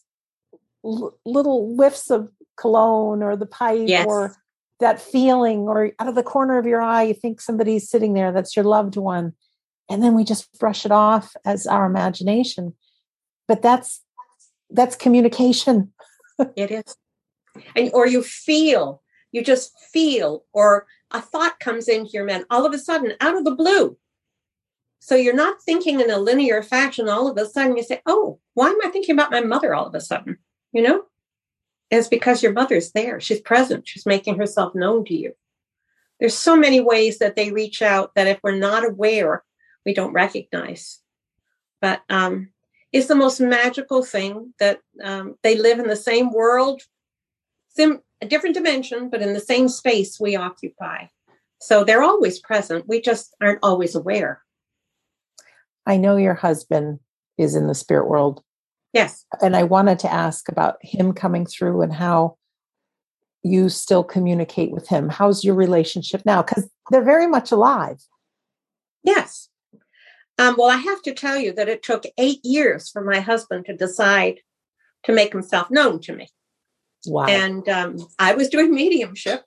l- little whiffs of cologne or the pipe yes. or that feeling, or out of the corner of your eye, you think somebody's sitting there that's your loved one. And then we just brush it off as our imagination. But that's that's communication. it is. And or you feel, you just feel, or a thought comes into your mind all of a sudden out of the blue. So you're not thinking in a linear fashion. All of a sudden you say, Oh, why am I thinking about my mother all of a sudden? You know? It's because your mother's there. She's present. She's making herself known to you. There's so many ways that they reach out that if we're not aware, we don't recognize. But um, it's the most magical thing that um, they live in the same world, sim- a different dimension, but in the same space we occupy. So they're always present. We just aren't always aware. I know your husband is in the spirit world. Yes. And I wanted to ask about him coming through and how you still communicate with him. How's your relationship now? Because they're very much alive. Yes. Um, well, I have to tell you that it took eight years for my husband to decide to make himself known to me. Wow. And um, I was doing mediumship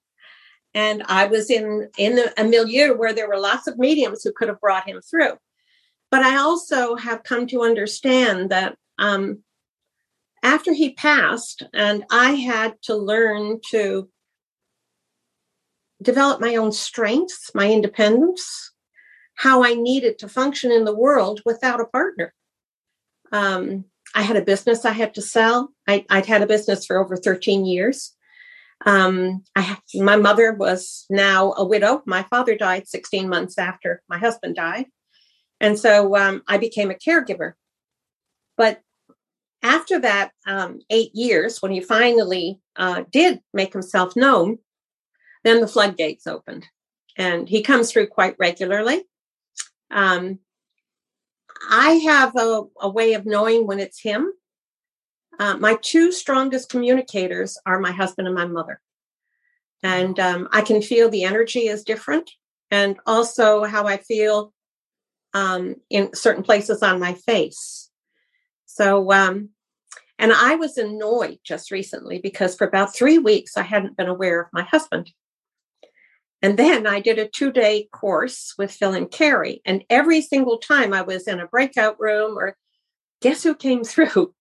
and I was in in a milieu where there were lots of mediums who could have brought him through. But I also have come to understand that um, after he passed, and I had to learn to develop my own strengths, my independence, how I needed to function in the world without a partner. Um, I had a business I had to sell. I, would had a business for over 13 years. Um, I my mother was now a widow. My father died 16 months after my husband died. And so um, I became a caregiver. But after that um, eight years, when he finally uh, did make himself known, then the floodgates opened. And he comes through quite regularly. Um, I have a, a, way of knowing when it's him. Uh, my two strongest communicators are my husband and my mother. And um, I can feel the energy is different, and also how I feel um, in certain places on my face. So, um, and I was annoyed just recently because for about three weeks I hadn't been aware of my husband. And then I did a two day course with Phil and Carrie. And every single time I was in a breakout room or guess who came through?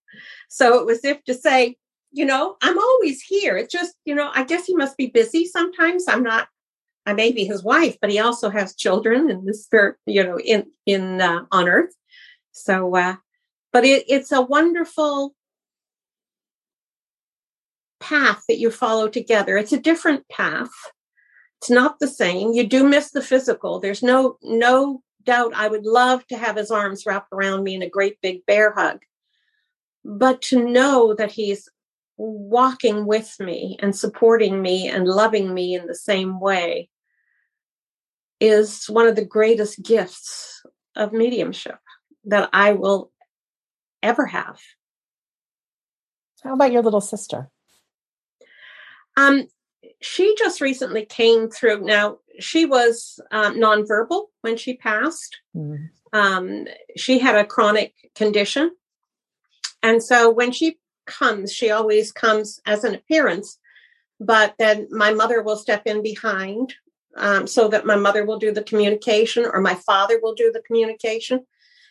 So it was if to say, you know, I'm always here. It's just, you know, I guess he must be busy sometimes. I'm not, I may be his wife, but he also has children in the spirit, you know, in, in, uh, on earth. So, uh, but it, it's a wonderful path that you follow together. It's a different path it's not the same. You do miss the physical. There's no no doubt I would love to have his arms wrapped around me in a great big bear hug. But to know that he's walking with me and supporting me and loving me in the same way is one of the greatest gifts of mediumship that I will ever have. How about your little sister? Um, she just recently came through. Now, she was um, nonverbal when she passed. Mm. Um, she had a chronic condition. And so when she comes, she always comes as an appearance, but then my mother will step in behind um, so that my mother will do the communication or my father will do the communication.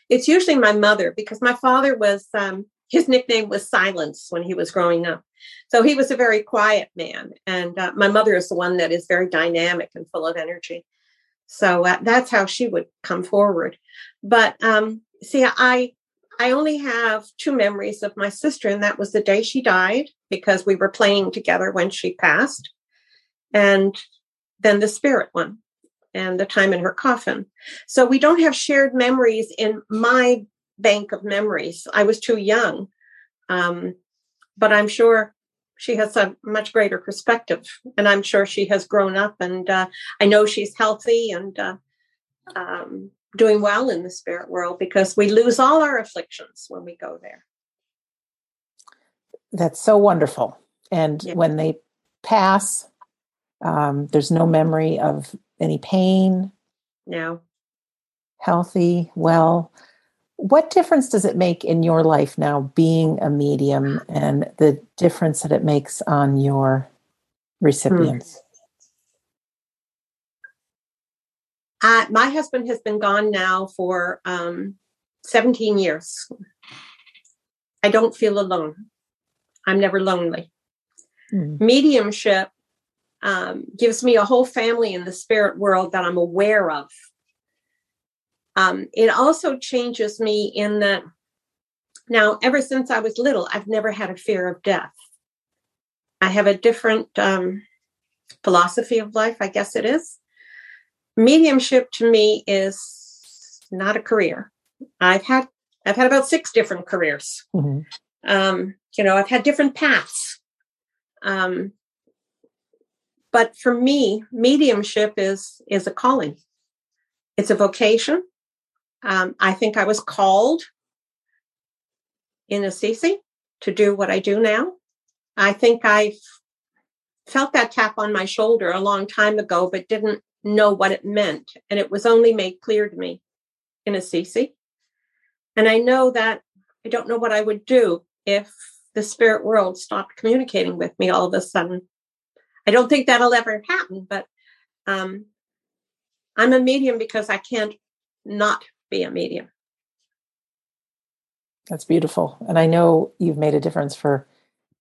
It's usually my mother because my father was, um, his nickname was Silence when he was growing up. So he was a very quiet man. And uh, my mother is the one that is very dynamic and full of energy. So uh, that's how she would come forward. But um, see, I I only have two memories of my sister, and that was the day she died because we were playing together when she passed, and then the spirit one and the time in her coffin. So we don't have shared memories in my bank of memories. I was too young, um, but I'm sure she has a much greater perspective, and I'm sure she has grown up, and uh, I know she's healthy and. Uh, um, doing well in the spirit world because we lose all our afflictions when we go there. That's so wonderful. And yeah. when they pass, um, there's no memory of any pain. No. Healthy, well. What difference does it make in your life now being a medium and the difference that it makes on your recipients? Hmm. Uh, my husband has been gone now for um, 17 years. I don't feel alone. I'm never lonely. Mm. Mediumship um, gives me a whole family in the spirit world that I'm aware of. Um, it also changes me in that now, ever since I was little, I've never had a fear of death. I have a different um, philosophy of life, I guess it is mediumship to me is not a career. I've had I've had about six different careers. Mm-hmm. Um, you know, I've had different paths. Um, but for me, mediumship is is a calling. It's a vocation. Um, I think I was called in Assisi to do what I do now. I think I felt that tap on my shoulder a long time ago, but didn't know what it meant. And it was only made clear to me in Assisi. And I know that I don't know what I would do if the spirit world stopped communicating with me all of a sudden. I don't think that'll ever happen, but um, I'm a medium because I can't not be a medium. That's beautiful. And I know you've made a difference for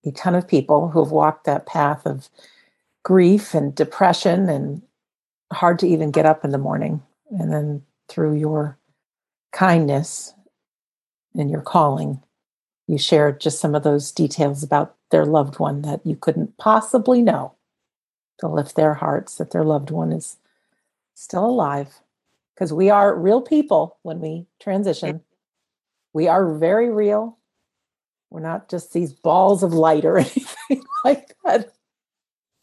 a ton of people who have walked that path of grief and depression and hard to even get up in the morning. And then through your kindness and your calling, you shared just some of those details about their loved one that you couldn't possibly know to lift their hearts that their loved one is still alive. Because we are real people when we transition. We are very real. We're not just these balls of light or anything like that.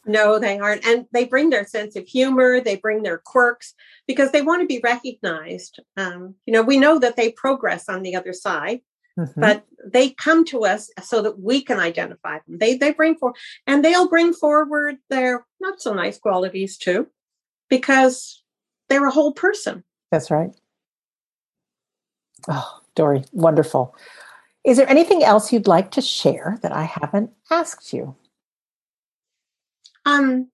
No, they aren't. And they bring their sense of humor, they bring their quirks because they want to be recognized. Um, you know, we know that they progress on the other side, mm-hmm. but they come to us so that we can identify them. They they bring forward and they'll bring forward their not so nice qualities too, because they're a whole person. That's right. Oh, Dorry, wonderful. Is there anything else you'd like to share that I haven't asked you? Um,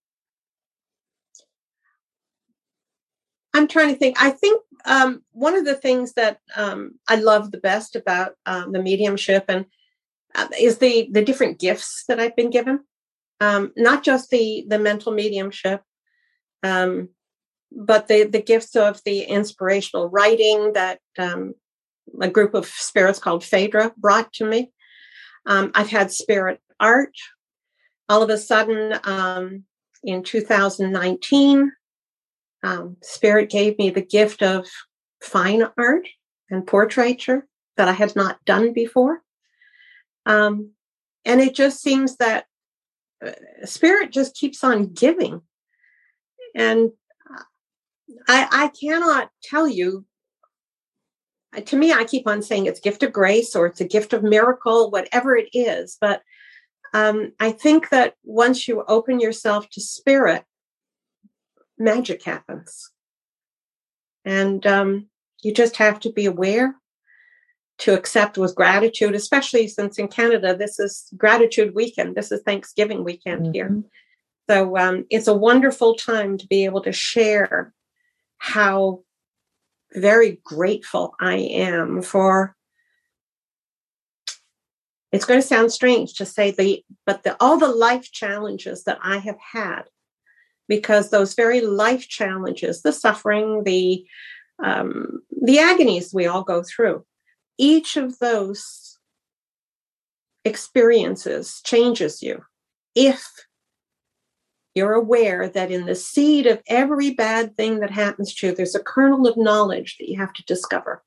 I'm trying to think. I think um, one of the things that um, I love the best about um, the mediumship and uh, is the the different gifts that I've been given. Um, not just the the mental mediumship, um, but the the gifts of the inspirational writing that um, a group of spirits called Phaedra brought to me. Um, I've had spirit art, all of a sudden um, in 2019 um, spirit gave me the gift of fine art and portraiture that i had not done before. Um, and it just seems that uh, spirit just keeps on giving. And I, I cannot tell you to me i keep on saying it's gift of grace or it's a gift of miracle whatever it is but um, I think that once you open yourself to spirit, magic happens. And um, you just have to be aware to accept with gratitude, especially since in Canada, this is gratitude weekend. This is Thanksgiving weekend mm-hmm. here. So um, it's a wonderful time to be able to share how very grateful I am for it's going to sound strange to say the but the all the life challenges that i have had because those very life challenges the suffering the um, the agonies we all go through each of those experiences changes you. If you're aware that in the seed of every bad thing that happens to you there's a kernel of knowledge that you have to discover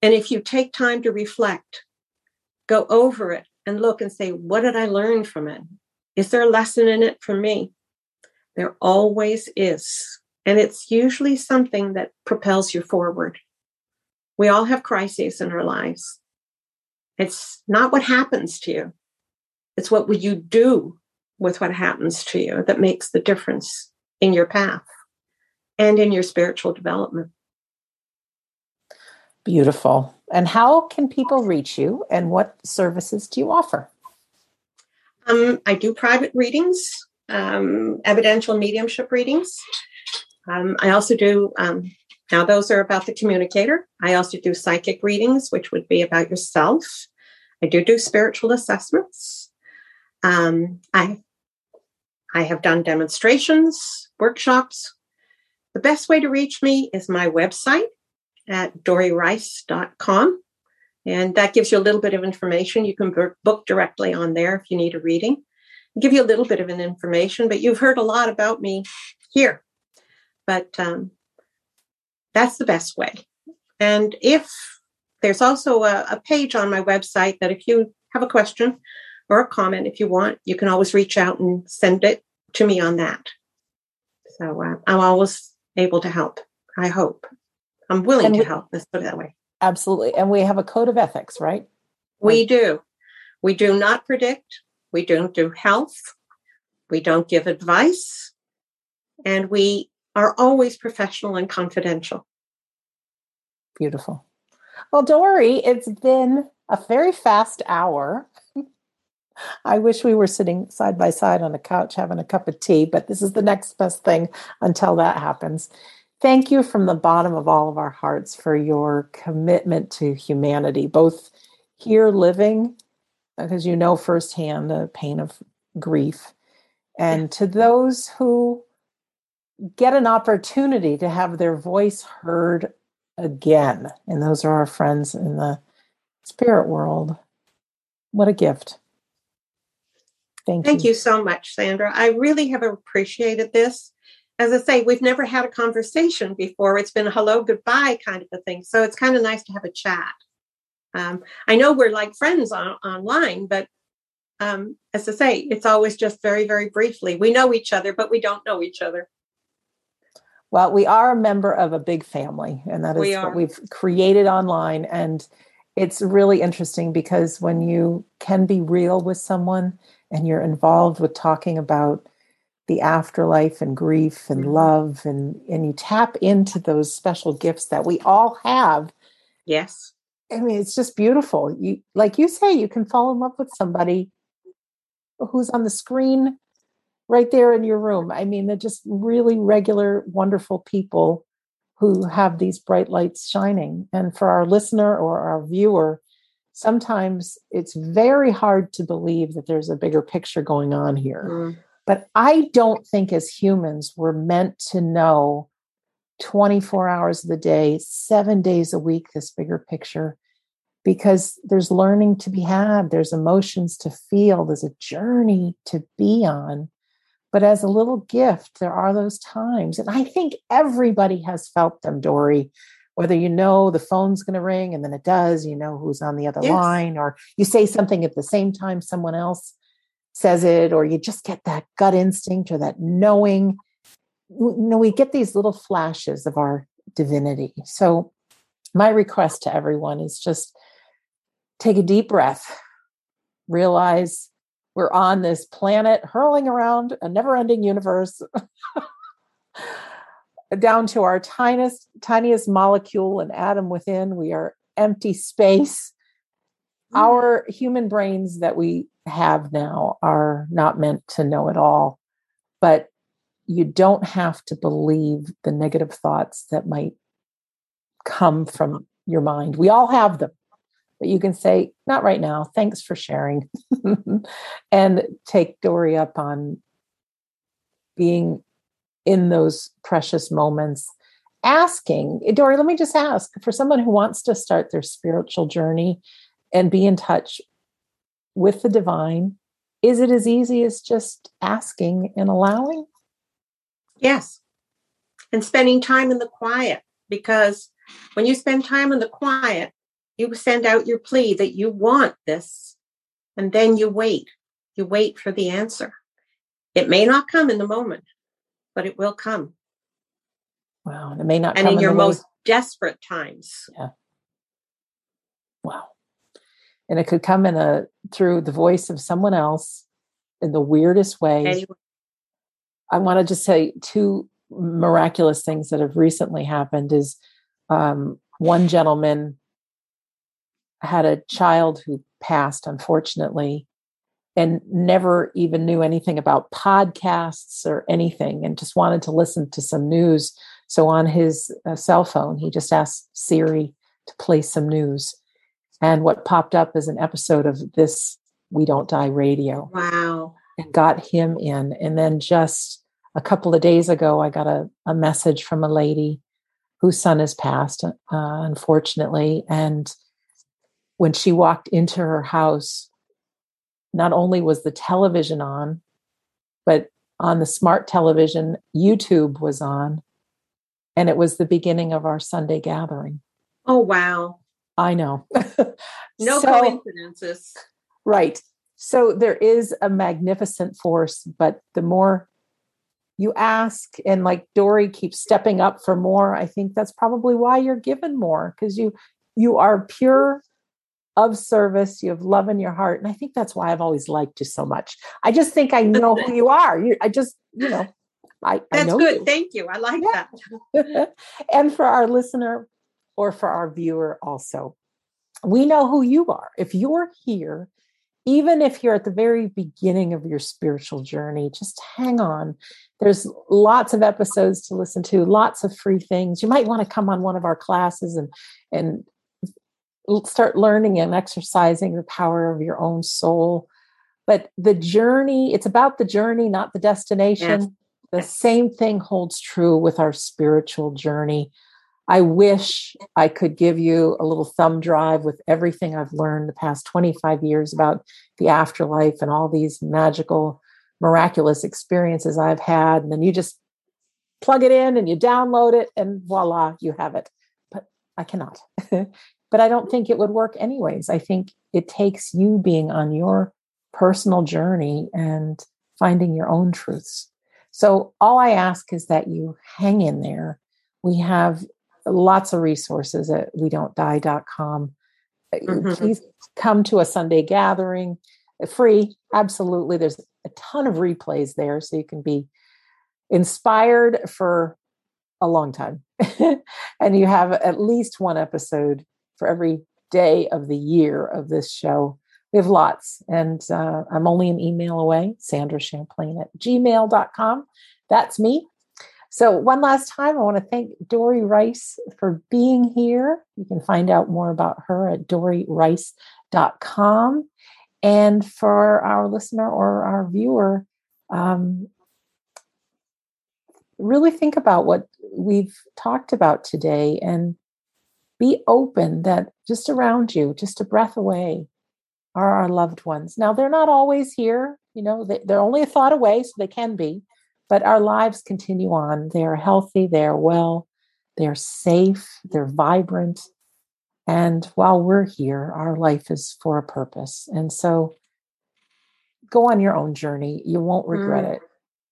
and if you take time to reflect go over it and look and say, what did I learn from it? Is there a lesson in it for me? There always is. And it's usually something that propels you forward. We all have crises in our lives. It's not what happens to you, it's what would you do with what happens to you that makes the difference in your path and in your spiritual development. Beautiful. And how can people reach you and what services do you offer? Um, I do private readings, um, evidential mediumship readings. Um, I also do, um, now those are about the communicator. I also do psychic readings, which would be about yourself. I do do spiritual assessments. Um, I, I have done demonstrations, workshops. The best way to reach me is my website, at dorryrice.com. And that gives you a little bit of information. You can book directly on there if you need a reading. I'll give you a little bit of an information, but you've heard a lot about me here. But um, that's the best way. And if there's also a, a page on my website that if you have a question or a comment, if you want, you can always reach out and send it to me on that. So uh, I'm always able to help, I hope. I'm willing and to we, help. Let's put it that way. Absolutely. And we have a code of ethics, right? We do. We do not predict. We don't do health. We don't give advice. And we are always professional and confidential. Beautiful. Well, Dorry, it's been a very fast hour. I wish we were sitting side by side on a couch having a cup of tea, but this is the next best thing until that happens. Thank you from the bottom of all of our hearts for your commitment to humanity, both here living, because you know firsthand the pain of grief, and to those who get an opportunity to have their voice heard again. And those are our friends in the spirit world. What a gift. Thank, Thank you. you so much, Sandra. I really have appreciated this as I say, we've never had a conversation before. It's been a hello, goodbye kind of a thing. So it's kind of nice to have a chat. Um, I know we're like friends on, online, but um, as I say, it's always just very, very briefly. We know each other, but we don't know each other. Well, we are a member of a big family, and that is we what we've created online. And it's really interesting because when you can be real with someone and you're involved with talking about the afterlife and grief and mm-hmm. love and and you tap into those special gifts that we all have. Yes. I mean it's just beautiful. You like you say you can fall in love with somebody who's on the screen right there in your room. I mean they're just really regular wonderful people who have these bright lights shining. And for our listener or our viewer sometimes it's very hard to believe that there's a bigger picture going on here mm but I don't think as humans we're meant to know 24 hours of the day, seven days a week, this bigger picture, because there's learning to be had, there's emotions to feel, there's a journey to be on. But as a little gift, there are those times. And I think everybody has felt them, Dorry. Whether you know the phone's going to ring and then it does, you know who's on the other yes. line, or you say something at the same time someone else says it, or you just get that gut instinct or that knowing. You know, we get these little flashes of our divinity. So, my request to everyone is just take a deep breath, realize we're on this planet hurling around a never ending universe. down to our tiniest tiniest molecule and atom within we are empty space mm. our human brains that we have now are not meant to know it all. But you don't have to believe the negative thoughts that might come from your mind. We all have them. but you can say, not right now. Thanks for sharing. and take Dorry up on being in those precious moments. Asking, Dorry, let me just ask for someone who wants to start their spiritual journey and be in touch with the divine, is it as easy as just asking and allowing? Yes. And spending time in the quiet because when you spend time in the quiet, you send out your plea that you want this, and then you wait. You wait for the answer. It may not come in the moment, but it will come. Wow. It may not and in, in your most desperate times. Yeah. Wow. And it could come in a through the voice of someone else in the weirdest way. Anyway. I want to just say two miraculous things that have recently happened is um, one gentleman had a child who passed, unfortunately, and never even knew anything about podcasts or anything and just wanted to listen to some news. So on his uh, cell phone, he just asked Siri to play some news. And what popped up is an episode of this We Don't Die radio. Wow. And got him in. And then just a couple of days ago, I got a, a message from a lady whose son has passed, uh, unfortunately. And when she walked into her house, not only was the television on, but on the smart television, YouTube was on. And it was the beginning of our Sunday gathering. Oh, wow. I know. no so, coincidences. Right. So there is a magnificent force, but the more you ask and like Dory keeps stepping up for more, I think that's probably why you're given more because you you are pure of service, you have love in your heart. And I think that's why I've always liked you so much. I just think I know who you are. You I just, you know, I, that's I know good. You. Thank you. I like yeah. that. and for our listener or for our viewer also, we know who you are. If you're here, even if you're at the very beginning of your spiritual journey, just hang on. There's lots of episodes to listen to, lots of free things. You might want to come on one of our classes and and start learning and exercising the power of your own soul. But the journey, it's about the journey, not the destination. Yes. The yes. same thing holds true with our spiritual journey. I wish I could give you a little thumb drive with everything I've learned the past 25 years about the afterlife and all these magical, miraculous experiences I've had. And then you just plug it in and you download it, and voila, you have it. But I cannot. but I don't think it would work anyways. I think it takes you being on your personal journey and finding your own truths. So all I ask is that you hang in there. We have lots of resources at we don't die.com. Uh, mm-hmm. Please come to a Sunday gathering. Uh, free, absolutely. There's a ton of replays there so you can be inspired for a long time. and you have at least one episode for every day of the year of this show. We have lots, and uh, I'm only an email away, Sandra Champlain at gmail.com. That's me. So, one last time, I want to thank Dorry Rice for being here. You can find out more about her at dorryrice.com. And for our listener or our viewer, um, really think about what we've talked about today and be open that just around you, just a breath away, are our loved ones. Now, they're not always here, you know, they're only a thought away, so they can be, but our lives continue on. They are healthy, they are well, they're safe, they're vibrant. And while we're here, our life is for a purpose. And so go on your own journey. You won't regret mm. it.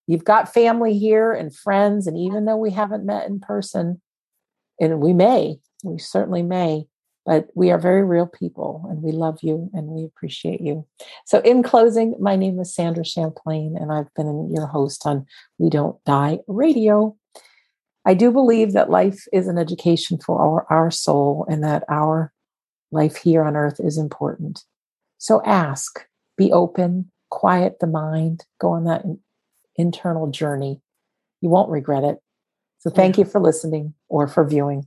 You've got family here and friends. And even though we haven't met in person, and we may, we certainly may, but we are very real people and we love you and we appreciate you. So, in closing, my name is Sandra Champlain and I've been your host on We Don't Die Radio. I do believe that life is an education for our, our soul and that our life here on earth is important. So, ask, be open, quiet the mind, go on that internal journey. You won't regret it. So, thank you for listening or for viewing